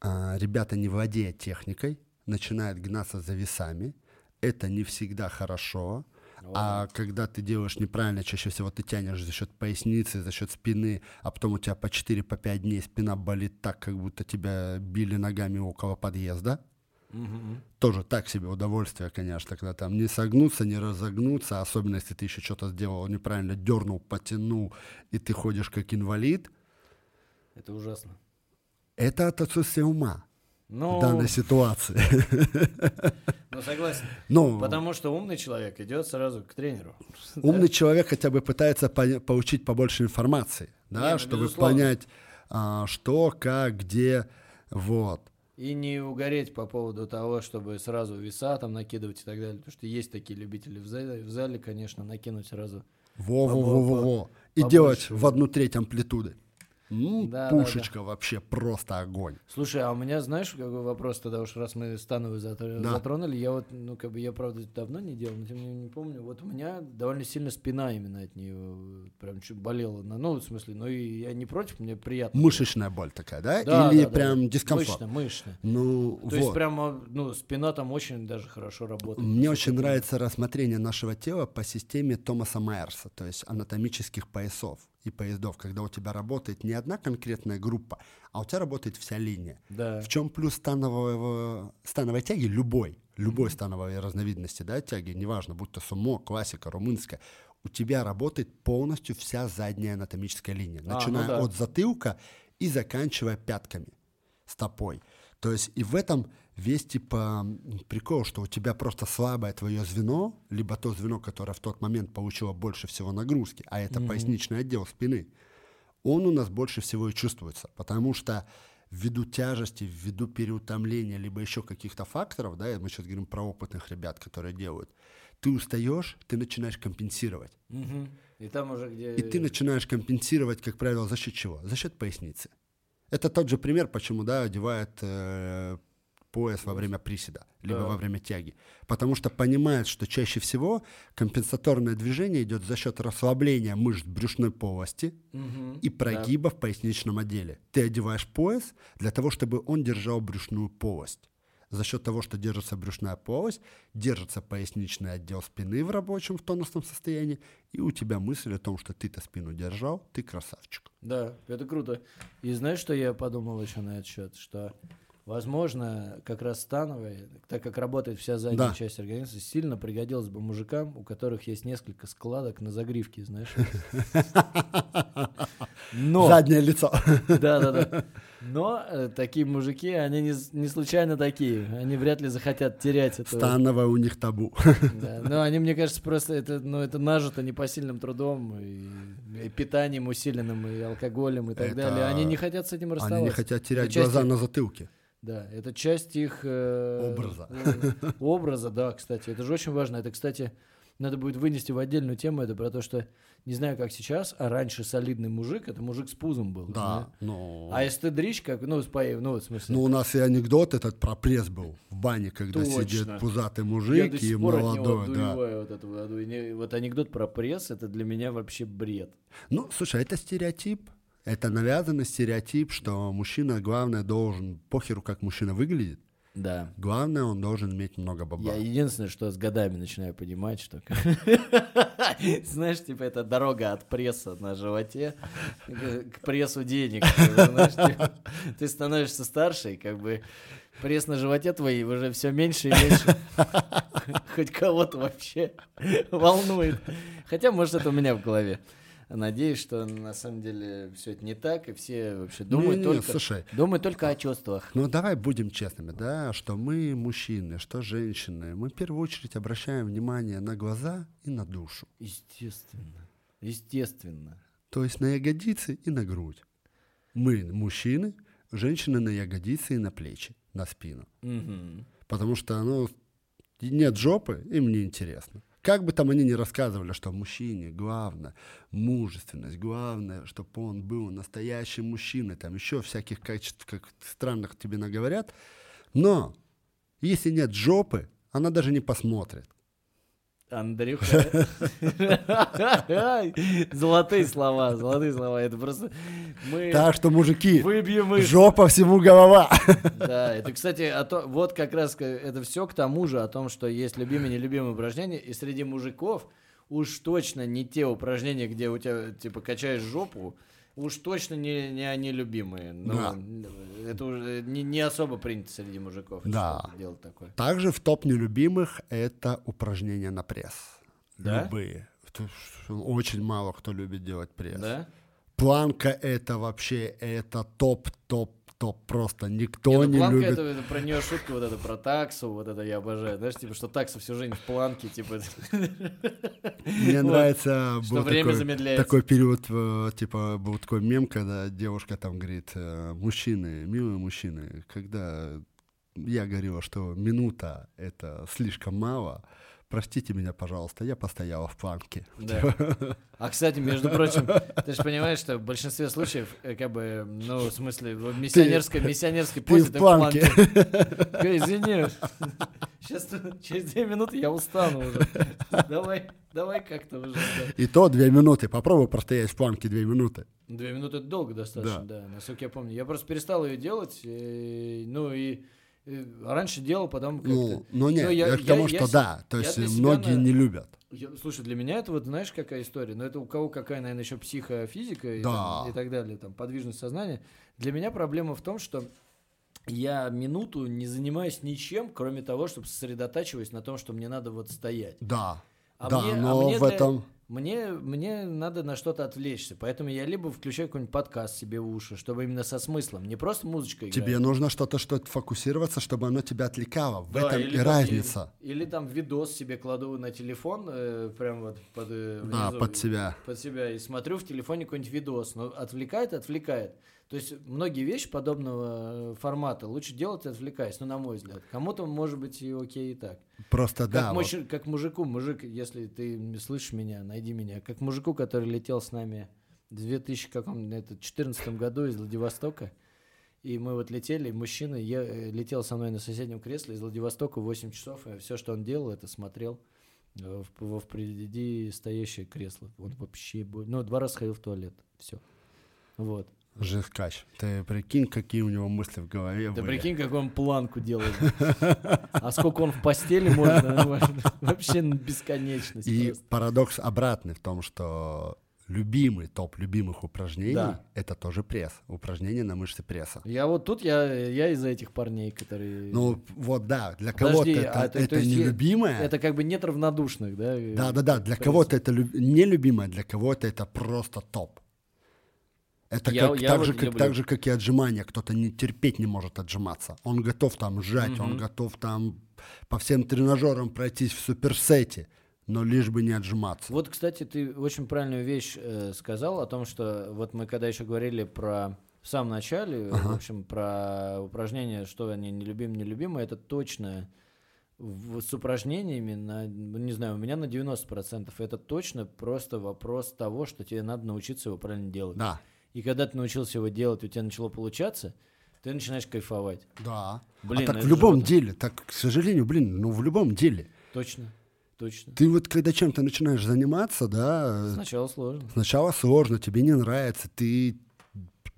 а, ребята, не владея техникой, начинают гнаться за весами. Это не всегда хорошо. А когда ты делаешь неправильно, чаще всего ты тянешь за счет поясницы, за счет спины, а потом у тебя по 4-5 по дней спина болит так, как будто тебя били ногами около подъезда.
Угу.
Тоже так себе удовольствие, конечно, когда там не согнуться, не разогнуться, особенно если ты еще что-то сделал неправильно, дернул, потянул, и ты ходишь как инвалид.
Это ужасно.
Это от отсутствия ума
ну,
в данной ситуации.
Ну, согласен.
Ну,
Потому что умный человек идет сразу к тренеру.
Умный да? человек хотя бы пытается по получить побольше информации, да, Не, ну, чтобы безусловно. понять, а, что, как, где, вот.
И не угореть по поводу того, чтобы сразу веса там накидывать и так далее. Потому что есть такие любители в зале, в зале конечно, накинуть сразу.
Во-во-во-во-во. И делать в одну треть амплитуды. Ну, да, пушечка да, да. вообще просто огонь.
Слушай, а у меня, знаешь, какой вопрос тогда уж, раз мы становую да. затронули, я вот, ну, как бы, я, правда, давно не делал, но тем не менее не помню, вот у меня довольно сильно спина именно от нее прям чуть болела, ну, в смысле, ну, и я не против, мне приятно.
Мышечная боль такая, да? да Или да, прям да. дискомфорт?
Мышечная, мышечная.
Ну,
То вот. есть прямо, ну, спина там очень даже хорошо работает.
Мне очень нравится рассмотрение нашего тела по системе Томаса Майерса, то есть анатомических поясов и поездов, когда у тебя работает не одна конкретная группа, а у тебя работает вся линия.
Да.
В чем плюс станового, становой тяги любой, любой становой разновидности да, тяги, неважно, будь то сумо, классика, румынская, у тебя работает полностью вся задняя анатомическая линия, а, начиная ну да. от затылка и заканчивая пятками, стопой. То есть и в этом весь типа прикол, что у тебя просто слабое твое звено, либо то звено, которое в тот момент получило больше всего нагрузки, а это mm-hmm. поясничный отдел спины, он у нас больше всего и чувствуется, потому что ввиду тяжести, ввиду переутомления, либо еще каких-то факторов, да, мы сейчас говорим про опытных ребят, которые делают, ты устаешь, ты начинаешь компенсировать.
Угу. И там уже где...
И ты начинаешь компенсировать, как правило, за счет чего? За счет поясницы. Это тот же пример, почему, да, одевают э, пояс во время приседа, либо да. во время тяги. Потому что понимает, что чаще всего компенсаторное движение идет за счет расслабления мышц брюшной полости
угу,
и прогиба да. в поясничном отделе. Ты одеваешь пояс для того, чтобы он держал брюшную полость. За счет того, что держится брюшная полость, держится поясничный отдел спины в рабочем, в тонусном состоянии, и у тебя мысль о том, что ты-то спину держал, ты красавчик.
Да, это круто. И знаешь, что я подумал еще на этот счет? Что Возможно, как раз становая, так как работает вся задняя да. часть организма, сильно пригодилась бы мужикам, у которых есть несколько складок на загривке, знаешь.
Но... Заднее лицо.
Да-да-да. Но э, такие мужики, они не, не случайно такие. Они вряд ли захотят терять это.
Становое у них табу.
Да, но они, мне кажется, просто это, ну, это нажито непосильным трудом, и, и питанием усиленным, и алкоголем, и так это... далее. Они не хотят с этим расставаться.
Они не хотят терять это глаза часть... на затылке.
Да, это часть их... Э,
образа.
Э, образа, да, кстати. Это же очень важно. Это, кстати, надо будет вынести в отдельную тему. Это про то, что, не знаю, как сейчас, а раньше солидный мужик, это мужик с пузом был.
Да, ну...
А если ты дрищ, как, ну, с ну, в смысле...
Ну, у нас и анекдот этот про пресс был в бане, когда Точно. сидит пузатый мужик Я и молодой, да.
Вот, это, вот анекдот про пресс, это для меня вообще бред.
Ну, слушай, это стереотип. Это навязанный стереотип, что мужчина, главное, должен, похеру, как мужчина выглядит,
да.
Главное, он должен иметь много бабла.
Я единственное, что с годами начинаю понимать, что... Знаешь, типа, это дорога от пресса на животе к прессу денег. Типа, ты становишься старше, и как бы пресс на животе твой уже все меньше и меньше. Хоть кого-то вообще волнует. Хотя, может, это у меня в голове надеюсь, что на самом деле все это не так, и все вообще думают, не, не, только, слушай, думают только о чувствах.
Ну давай будем честными, да, что мы мужчины, что женщины, мы в первую очередь обращаем внимание на глаза и на душу.
Естественно. Естественно.
То есть на ягодицы и на грудь. Мы мужчины, женщины на ягодицы и на плечи, на спину.
Мгм.
Потому что, ну, нет жопы, им не интересно. Как бы там они ни рассказывали, что мужчине главное мужественность, главное, чтобы он был настоящим мужчиной, там еще всяких качеств, как странных тебе наговорят, но если нет жопы, она даже не посмотрит.
Андрюха. Золотые слова, золотые слова. Это просто мы
Так что, мужики,
выбьем их.
жопа всему голова.
Да, это, кстати, а то, вот как раз это все к тому же, о том, что есть любимые и нелюбимые упражнения, и среди мужиков уж точно не те упражнения, где у тебя, типа, качаешь жопу, уж точно не, не они любимые. Ну,
Да.
это уже не, не особо принято среди мужиков
Да.
делать такое.
Также в топ нелюбимых это упражнения на пресс.
Да?
Любые. Очень мало кто любит делать пресс.
Да?
Планка это вообще, это топ, топ. Просто никто
Не, ну,
не
планка
любит.
это, это про нее шутка вот это про таксу, вот это я обожаю. Знаешь, типа, что такса всю жизнь в планке, типа.
Мне
Вот.
нравится
Что
был
время
такой,
замедляется.
такой период, э, типа, был такой мем, когда девушка там говорит, э, мужчины, милые мужчины, когда я говорила, что минута это слишком мало, простите меня, пожалуйста, я постояла в планке.
Да. А, кстати, между прочим, ты же понимаешь, что в большинстве случаев, э, как бы, ну, в смысле, в миссионерской, миссионерской
Ты
позе
в
ты
планке.
Ой, Извини, сейчас через две минуты я устану уже. Давай, давай как-то уже. да.
И то две минуты. Попробуй простоять в планке две минуты.
Две минуты это долго достаточно, да. насколько я помню. Я просто перестал ее делать, э, ну и э, раньше делал, потом как-то...
Ну, ну нет,
Ну,
я,
я-
к тому,
я-
что
я
да, то
я
есть
себя
многие
на-
не любят.
Я- слушай, для меня это вот знаешь какая история? Ну это у кого какая, наверное, еще психофизика и,
Да.
там, и так далее, там подвижность сознания. Для меня проблема в том, что я минуту не занимаюсь ничем, кроме того, чтобы сосредотачиваюсь на том, что мне надо вот стоять.
Да,
А
да,
мне- а
но
мне
в
для-
этом...
Мне, мне надо на что-то отвлечься, поэтому я либо включаю какой-нибудь подкаст себе в уши, чтобы именно со смыслом, не просто музычка играет.
Тебе нужно что-то, что фокусироваться, чтобы оно тебя отвлекало. В
Да,
этом
или
и
там-
разница.
Или, или там видос себе кладу на телефон, э, прям вот под, э,
Да,
внизу,
под себя.
под себя и смотрю в телефоне какой-нибудь видос, но отвлекает, отвлекает. То есть многие вещи подобного э, формата лучше делать, отвлекаясь, ну, на мой взгляд. Кому-то, может быть, и окей и так.
Просто
Как,
да, вот.
мужчи- как мужику, мужик, если ты слышишь меня, найди меня. Как мужику, который летел с нами в 2014 году из Владивостока. И мы вот летели, мужчина я, э, летел со мной на соседнем кресле из Владивостока 8 часов, и все, что он делал, это смотрел э, в, во впереди стоящее кресло. Он вообще... Ну, два раза ходил в туалет. Все. Вот.
Жесткач. Ты прикинь, какие у него мысли в голове
Ты
были.
прикинь, как он планку делает. А сколько он в постели можно? ну, Вообще бесконечность.
И
просто.
парадокс обратный в том, что любимый топ любимых упражнений
Да.
это тоже пресс. Упражнения на мышцы пресса.
Я вот тут, я, я из-за этих парней, которые...
Ну вот да, для кого-то это,
а то-
это
то есть е-
нелюбимое.
это как бы нет равнодушных, да? э,
Да, да, да. Для кого-то это люб- нелюбимое, для кого-то это просто топ. Это
Я-
как,
я
так,
вот
же, как,
люблю.
так же, как и отжимания. Кто-то не терпеть не может отжиматься. Он готов там сжать, он
Мгм.
готов там по всем тренажерам пройтись в суперсете, но лишь бы не отжиматься.
Вот, кстати, ты очень правильную вещь э, сказал о том, что вот мы когда еще говорили про в самом начале, в общем, про упражнения, что они нелюбимы, нелюбимы, это точно в- с упражнениями, на, не знаю, у меня на 90%, это точно просто вопрос того, что тебе надо научиться его правильно делать.
Да,
И когда ты научился его делать, у тебя начало получаться, ты начинаешь кайфовать.
да.
Блин,
а так в любом
вот-
деле, так, к сожалению, блин, ну в любом деле.
Точно, точно.
Ты вот когда чем-то начинаешь заниматься, да,
Сначала сложно.
Сначала сложно, тебе не нравится, ты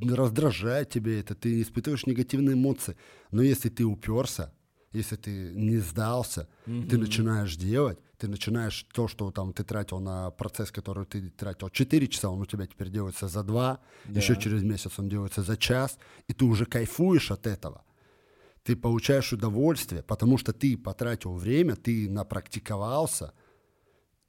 раздражает тебе это, ты испытываешь негативные эмоции. Но если ты уперся, если ты не сдался, ты начинаешь делать, ты начинаешь то, что там ты тратил на процесс, который ты тратил 4 часа, он у тебя теперь делается за 2,
Да.
еще через месяц он делается за час, и ты уже кайфуешь от этого. Ты получаешь удовольствие, потому что ты потратил время, ты напрактиковался,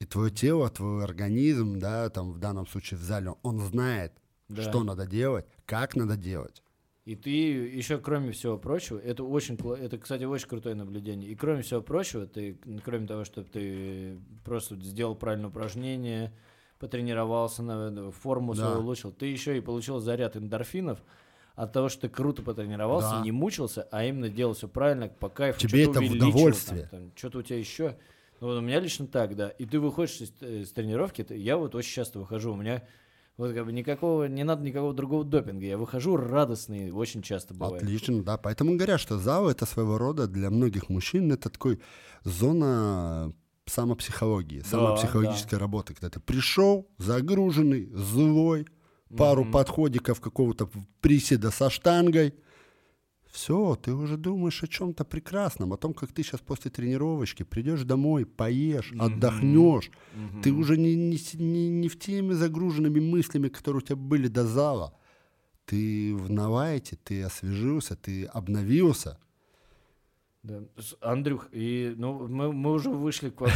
и твое тело, твой организм, да, там в данном случае в зале, он знает,
Да.
что надо делать, как надо делать.
И ты еще, кроме всего прочего, это очень, это, кстати, очень крутое наблюдение. И кроме всего прочего, ты, кроме того, что ты просто сделал правильное упражнение, потренировался, на, форму
Да.
свою улучшил, ты еще и получил заряд эндорфинов от того, что ты круто потренировался,
Да.
не мучился, а именно делал все правильно, по кайфу.
Тебе
что-то
это в удовольствие.
Там, там, что-то у тебя еще. Ну, вот у меня лично так, да. И ты выходишь из, э, из тренировки, ты- я вот очень часто выхожу, у меня вот как бы никакого, не надо никакого другого допинга. Я выхожу радостный, очень часто бывает.
Отлично, да. Поэтому говорят, что ЗАО это своего рода для многих мужчин это такой зона самопсихологии, самопсихологической работы, когда ты пришел загруженный, злой, пару
Мгм.
подходиков какого-то приседа со штангой, все, ты уже думаешь о чем-то прекрасном, о том, как ты сейчас после тренировочки придешь домой, поешь,
Мгм.
отдохнешь,
Мгм.
ты уже не, не, не- не в теми загруженными мыслями, которые у тебя были до зала. Ты в навайте, ты освежился, ты обновился.
Да. Андрюх, и, ну, мы, мы уже вышли к, ва-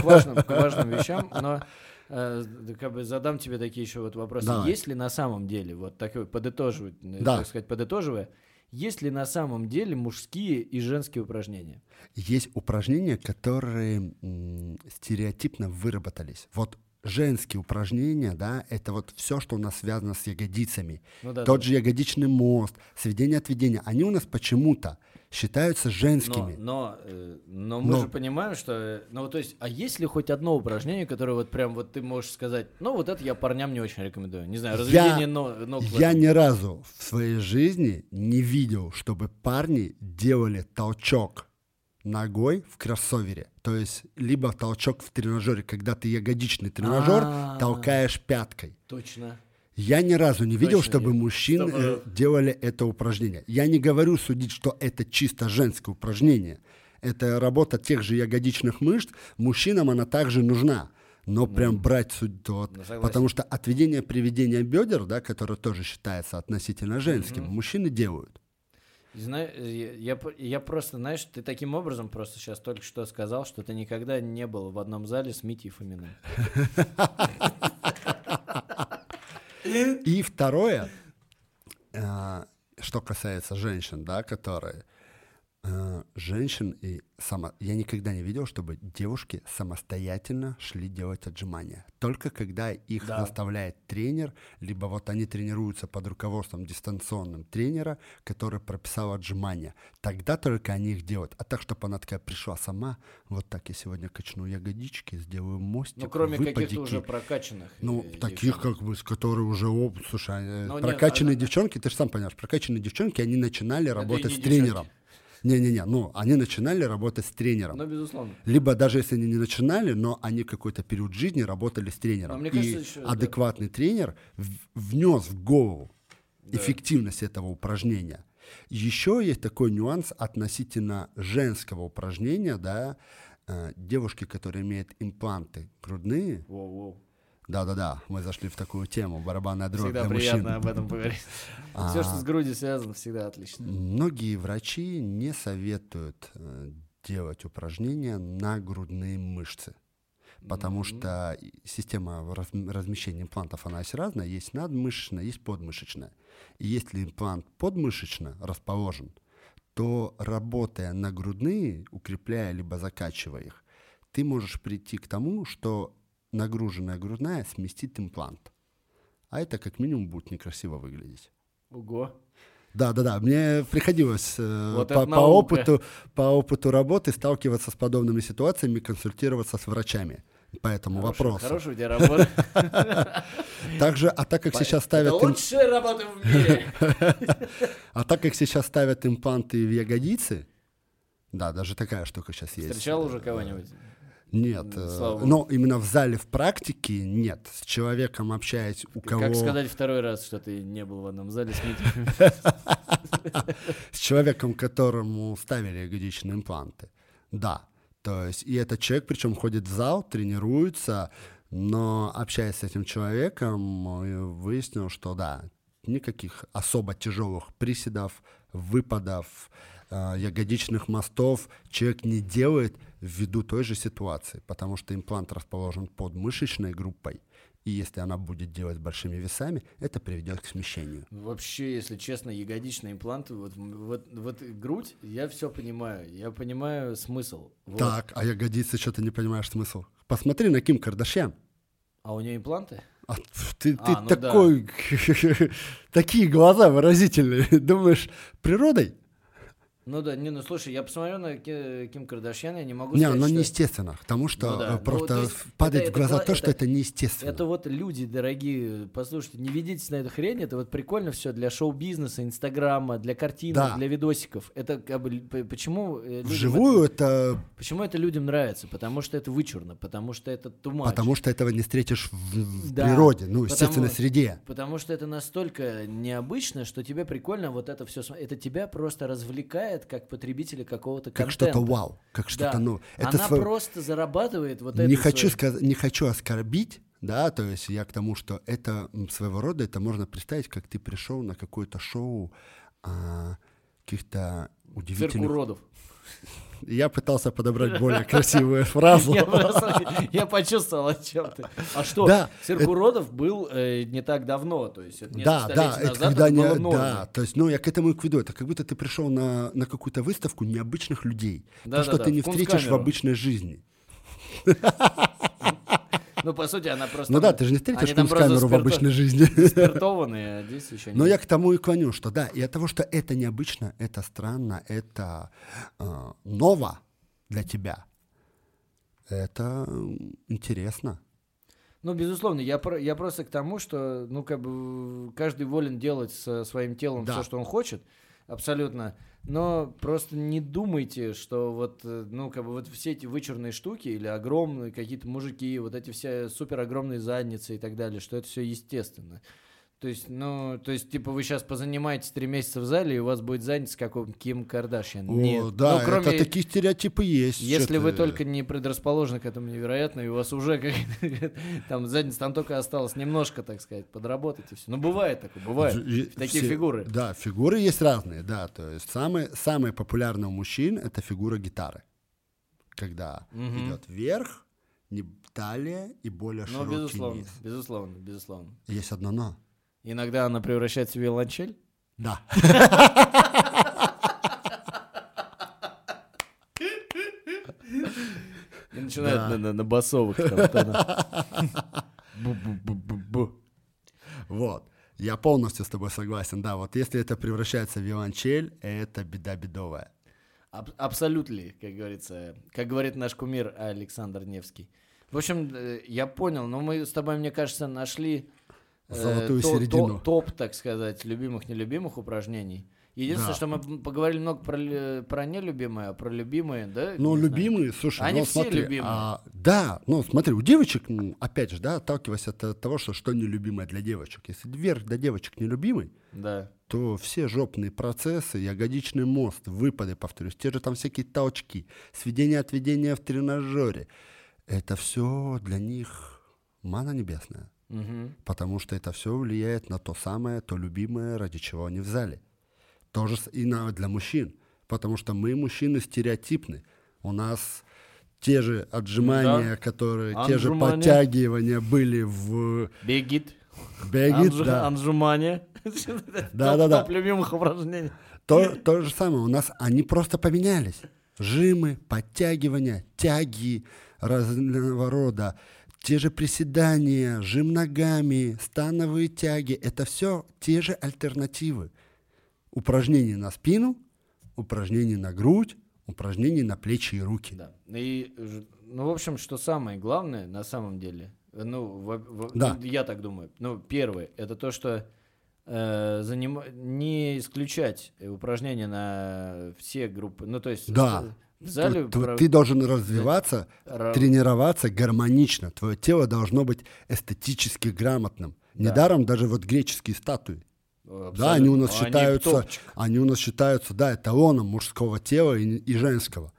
к важным, к важным вещам, но э, как бы задам тебе такие еще вот вопросы.
Давай.
Есть ли на самом деле, вот такой подытоживать, э,
Да.
так сказать, подытоживая, есть ли на самом деле мужские и женские упражнения?
Есть упражнения, которые стереотипно выработались. Вот женские упражнения, да, это вот все, что у нас связано с ягодицами.
Ну да,
Тот
да.
же ягодичный мост, сведение отведения, они у нас почему-то считаются
Но,
женскими.
но, э, но мы
Но-
же понимаем, что, э, ну то есть, а есть ли хоть одно упражнение, которое вот прям вот ты можешь сказать, ну вот это я парням не очень рекомендую, не знаю,
Я-
разведение но- ног. в
Я ни разу в своей жизни не видел, чтобы парни делали толчок ногой в кроссовере. То есть либо толчок в тренажере, когда ты ягодичный тренажер
А.
толкаешь пяткой.
Точно.
Я ни разу не видел,
Точно
чтобы
нет.
мужчин
Чтобы-
э, делали это упражнение. Я не говорю судить, что это чисто женское упражнение. Это работа тех же ягодичных мышц. Мужчинам она также нужна. Но прям брать суть вот,
Ну,
потому что отведение приведение бедер, да, которое тоже считается относительно женским, мужчины делают.
Знаю, я, я просто, знаешь, ты таким образом просто сейчас только что сказал, что ты никогда не был в одном зале с Митей Фоминым.
И второе, э, что касается женщин, да, которые женщин и само, я никогда не видел, чтобы девушки самостоятельно шли делать отжимания. Только когда их
Да.
наставляет тренер, либо вот они тренируются под руководством дистанционным тренера, который прописал отжимания. Тогда только они их делают. А так, чтобы она такая пришла сама, вот так я сегодня качну ягодички, сделаю мостик,
Ну, кроме каких-то уже прокачанных.
Ну,
э,
таких,
девчонок.
как бы, с которые уже опыт, слушай, э,
Ну, нет,
прокачанные
а-
девчонки, ты же сам понимаешь, прокачанные девчонки, они начинали
и
работать с тренером.
девчонки.
Не-не-не, ну, они начинали работать с тренером.
Ну, безусловно.
Либо даже если они не начинали, но они какой-то период жизни работали с тренером.
А
и
кажется, еще, да.
адекватный тренер в- внес в голову
Да.
эффективность этого упражнения. Еще есть такой нюанс относительно женского упражнения, да, э, девушки, которые имеют импланты грудные,
Воу-воу.
Да-да-да, мы зашли в такую тему, барабанная дробь
Всегда приятно
мужчин.
об этом поговорить. Все, что с грудью связано, всегда отлично.
Многие врачи не советуют э, делать упражнения на грудные мышцы, потому что и- система раз- размещения имплантов, она есть разная, есть надмышечная, есть подмышечная. И если имплант подмышечно расположен, то работая на грудные, укрепляя либо закачивая их, ты можешь прийти к тому, что нагруженная грудная сместит имплант. А это как минимум будет некрасиво выглядеть.
Ого.
Да, да, да. Мне приходилось э,
Вот
по, по опыту, по опыту работы сталкиваться с подобными ситуациями, консультироваться с врачами по этому
Хороший-
вопросу.
Хорошая у тебя работа.
Также, а так как сейчас ставят,
лучшая работа в мире.
а так как сейчас ставят импланты в ягодицы, да, даже такая штука сейчас есть.
Встречал уже кого-нибудь?
Нет, э,
слава богу.
но именно в зале в практике нет. С человеком общаясь, у кого
Как сказать второй раз, что ты не был в одном зале с
с человеком, которому ставили ягодичные импланты. Да. То есть, и этот человек, причем ходит в зал, тренируется, но общаясь с этим человеком, выяснил, что да, никаких особо тяжелых приседов, выпадов, ягодичных мостов человек не делает ввиду той же ситуации, потому что имплант расположен под мышечной группой, и если она будет делать большими весами, это приведет к смещению.
Вообще, если честно, ягодичные импланты, вот, вот, вот грудь, я все понимаю, я понимаю смысл. Вот.
Так, а ягодицы что ты не понимаешь смысл? Посмотри на Ким Кардашьян.
А у нее импланты?
А, ты
А,
ты
ну
такой... Такие глаза выразительные. Думаешь, природой?
Ну да, не, ну слушай, я посмотрел на Ки- Ким Кардашьян, я не могу
Не,
сказать,
оно
что...
неестественно, потому что
Ну да.
э,
Ну,
просто
то есть
падает
это-
в глаза
это-
то, что
это-
это неестественно.
Это вот люди, дорогие, послушайте, не ведитесь на эту хрень, это вот прикольно все для шоу-бизнеса, инстаграма, для картинок,
Да.
для видосиков. Это как бы, почему... э,
Вживую
это-
это
Почему это людям нравится? Потому что это вычурно, потому что это тумач.
потому что этого не встретишь в, в
Да,
природе, ну,
потому-
естественной среде.
Потому что это настолько необычно, что тебе прикольно вот это все. Это тебя просто развлекает как потребителя какого-то
Как
контента.
что-то вау, как что-то
Да.
ну. Это
Она
сво-
просто зарабатывает вот
не
это.
хочу
своё-
сказ- не хочу оскорбить, да, то есть я к тому, что это своего рода, это можно представить, как ты пришел на какое-то шоу а, каких-то
Цирк
удивительных.
уродов.
Я пытался подобрать более красивую фразу.
Я, почувствовал, о чем ты. А что? Цирк уродов был э, не так давно, то есть это
Да, да, это когда не, да, то есть, ну, я к этому и веду. Это как будто ты пришел на, на какую-то выставку необычных людей. То, что ты не встретишь в обычной жизни.
Ну, по сути, она просто...
Ну да, ты же не встретишь камеру в обычной жизни.
спиртованные, а здесь еще
Но
нет.
я к тому и клоню, что да, и от того, что это необычно, это странно, это э, ново для тебя, это интересно.
Ну, безусловно, я, про- я просто к тому, что, ну, как бы, каждый волен делать со своим телом
Да.
все, что он хочет, абсолютно. Но просто не думайте, что вот, э, ну, как бы, вот все эти вычурные штуки или огромные какие-то мужики, вот эти все супер огромные задницы и так далее, что это все естественно. То есть, ну, то есть, типа, вы сейчас позанимаетесь три месяца в зале, и у вас будет задница, как у Ким Кардашьян.
О,
Нет.
да,
Ну, кроме,
это такие стереотипы есть.
если вы только не предрасположены к этому невероятно, и у вас уже как там задница, там только осталось немножко, так сказать, подработать и все. Ну, бывает такое, бывает.
И-
Такие
все-
фигуры.
Да, фигуры есть разные, да. То есть самые, самые популярные у мужчин это фигура гитары. Когда
Мгм.
идет вверх, не талия и более
Ну,
широкий
безусловно,
низ.
безусловно, безусловно.
Есть одно но.
Иногда она превращается в виолончель.
Да.
И начинает
Да.
на, на- басовых.
Вот. Я полностью с тобой согласен. Да, вот если это превращается в виолончель, это беда бедовая.
Аб- Абсолютно, как говорится, как говорит наш кумир Александр Невский. В общем, э, я понял, но мы с тобой, мне кажется, нашли
Золотую
то-
середину.
то- топ, так сказать, любимых-нелюбимых упражнений. Единственное,
Да.
что мы поговорили много про, про нелюбимые, а про любимые, да?
Ну,
не знаю.
любимые, слушай,
Они
ну,
все
смотри,
любимые.
а, да, ну смотри, у девочек, ну, опять же, да, отталкиваясь от э, того, что что нелюбимое для девочек. Если вверх для девочек нелюбимый,
Да.
то все жопные процессы, ягодичный мост, выпады, повторюсь, те же там всякие толчки, сведение отведения в тренажере, это все для них мана небесная.
Мгм.
Потому что это все влияет на то самое, то любимое, ради чего они в зале. Тоже и на, для мужчин. Потому что мы, мужчины, стереотипны. У нас те же отжимания, которые, те же подтягивания были в
Бегит.
беге,
Анжу-
да.
Анжумания.
Да-да-да.
Топ любимых упражнений.
То, то же самое. У нас они просто поменялись. Жимы, подтягивания, тяги разного рода, те же приседания, жим ногами, становые тяги. Это все те же альтернативы. Упражнения на спину, упражнения на грудь, упражнения на плечи и руки.
Да. И, ну, в общем, что самое главное на самом деле, ну, во- во-
Да.
я так думаю. Ну, первое, это то, что э, занима- не исключать упражнения на все группы. Ну, то есть
Да.
В зале
Ты-
про-
Ты должен развиваться,
ра-
тренироваться гармонично. Твое тело должно быть эстетически грамотным.
Да.
Недаром даже вот греческие статуи.
абсолютно-
Да, они у нас
они
считаются, они у нас считаются, да, эталоном мужского тела и, и женского.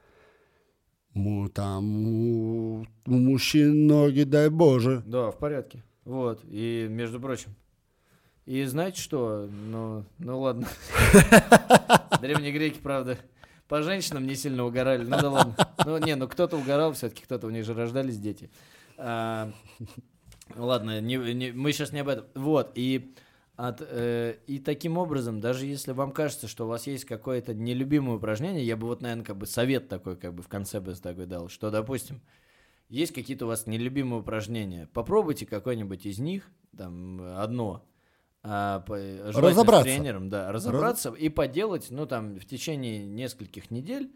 Му, там у, у мужчин ноги, дай боже.
Да, в порядке. Вот. И, между прочим. И знаете что? Ну, ну ладно. Древние греки, правда, по женщинам не сильно угорали. Ну да ладно. Ну не, ну кто-то угорал, все-таки кто-то у них же рождались дети. А, ладно, не- не- мы сейчас не об этом. Вот, и, от, э, и таким образом, даже если вам кажется, что у вас есть какое-то нелюбимое упражнение, я бы вот, наверное, как бы совет такой, как бы в конце бы такой дал, что, допустим, есть какие-то у вас нелюбимые упражнения. Попробуйте какое-нибудь из них, там, одно. А, по,
разобраться.
С тренером, да, разобраться Раз... и поделать, ну, там, в течение нескольких недель,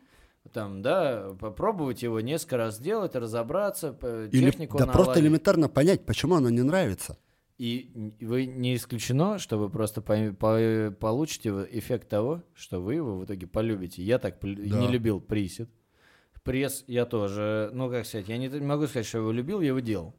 там, да, попробовать его несколько раз сделать, разобраться,
Или, технику Да наладить. просто элементарно понять, почему оно не нравится.
И вы не исключено, что вы просто по, по, получите эффект того, что вы его в итоге полюбите. Я так да. не любил присед. Пресс я тоже, ну как сказать, я не могу сказать, что я его любил, я его делал.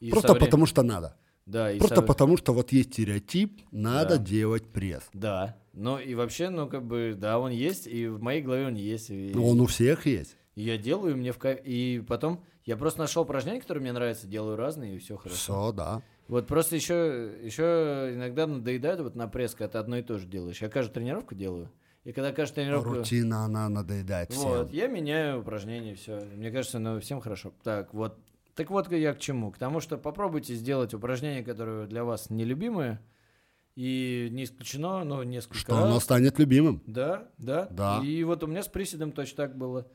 И Просто время... потому что надо.
Да,
и Просто со... потому что вот есть стереотип, надо да. делать пресс.
Да. Ну и вообще, ну как бы, да, он есть, и в моей голове он есть. И...
Ну он у всех есть.
И я делаю, мне в кайф. И потом я просто нашел упражнения, которые мне нравятся, делаю разные, и все хорошо.
Все, да.
Вот просто еще, еще иногда надоедает вот на пресс, когда ты одно и то же делаешь. Я каждую тренировку делаю. И когда каждая тренировка...
Рутина, она надоедает всем. Вот,
я меняю упражнения, все. Мне кажется, ну, всем хорошо. Так, вот. Так вот я к чему. К тому, что попробуйте сделать упражнения, которые для вас нелюбимые, и не исключено, но несколько
Что
раз.
оно станет любимым.
Да, да.
Да.
И вот у меня с приседом точно так было.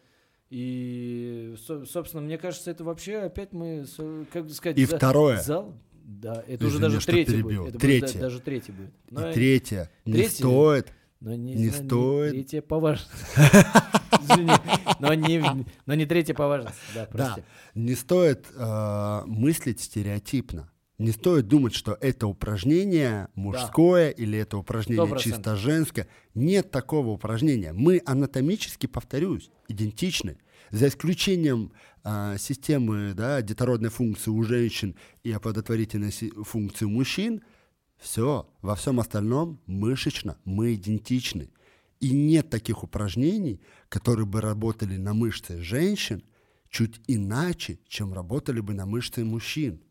И, собственно, мне кажется, это вообще опять мы, как сказать...
И за, второе.
Зал, да, это Извини, уже даже третий перебил. будет. Это
третье.
Будет, даже третий будет.
Но и третье. Не третье, стоит
но не,
не
знаю,
стоит.
Третье по важности. Извини, но не, но не третье по важности. Да,
да. не стоит э, мыслить стереотипно. Не стоит думать, что это упражнение мужское да. или это упражнение 100%. чисто женское. Нет такого упражнения. Мы анатомически, повторюсь, идентичны. За исключением э, системы да, детородной функции у женщин и оплодотворительной функции у мужчин – все, во всем остальном мышечно мы идентичны. И нет таких упражнений, которые бы работали на мышцы женщин чуть иначе, чем работали бы на мышцы мужчин.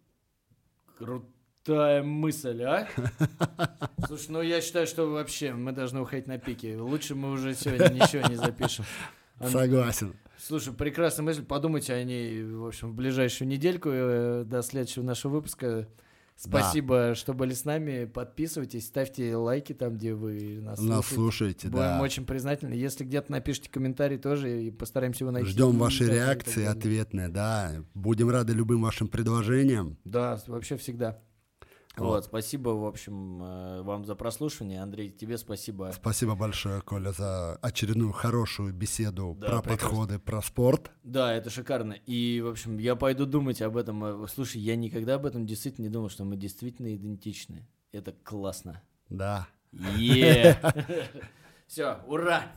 Крутая мысль, а? Слушай, ну я считаю, что вообще мы должны уходить на пике. Лучше мы уже сегодня ничего не запишем.
Согласен.
Слушай, прекрасная мысль. Подумайте о ней, в общем, в ближайшую недельку э, до следующего нашего выпуска. Спасибо, да. что были с нами. Подписывайтесь, ставьте лайки там, где вы нас,
нас слушаете. слушаете.
Будем да. очень признательны. Если где-то напишите комментарий тоже, и постараемся его найти.
Ждем ваши реакции ответные, да. Будем рады любым вашим предложениям.
Да, вообще всегда. Вот. вот, спасибо, в общем, э, вам за прослушивание. Андрей, тебе спасибо.
Спасибо большое, Коля, за очередную хорошую беседу да, про прекрасно. подходы, про спорт.
Да, это шикарно. И, в общем, я пойду думать об этом. Э, слушай, я никогда об этом действительно не думал, что мы действительно идентичны. Это классно.
Да.
Все, ура!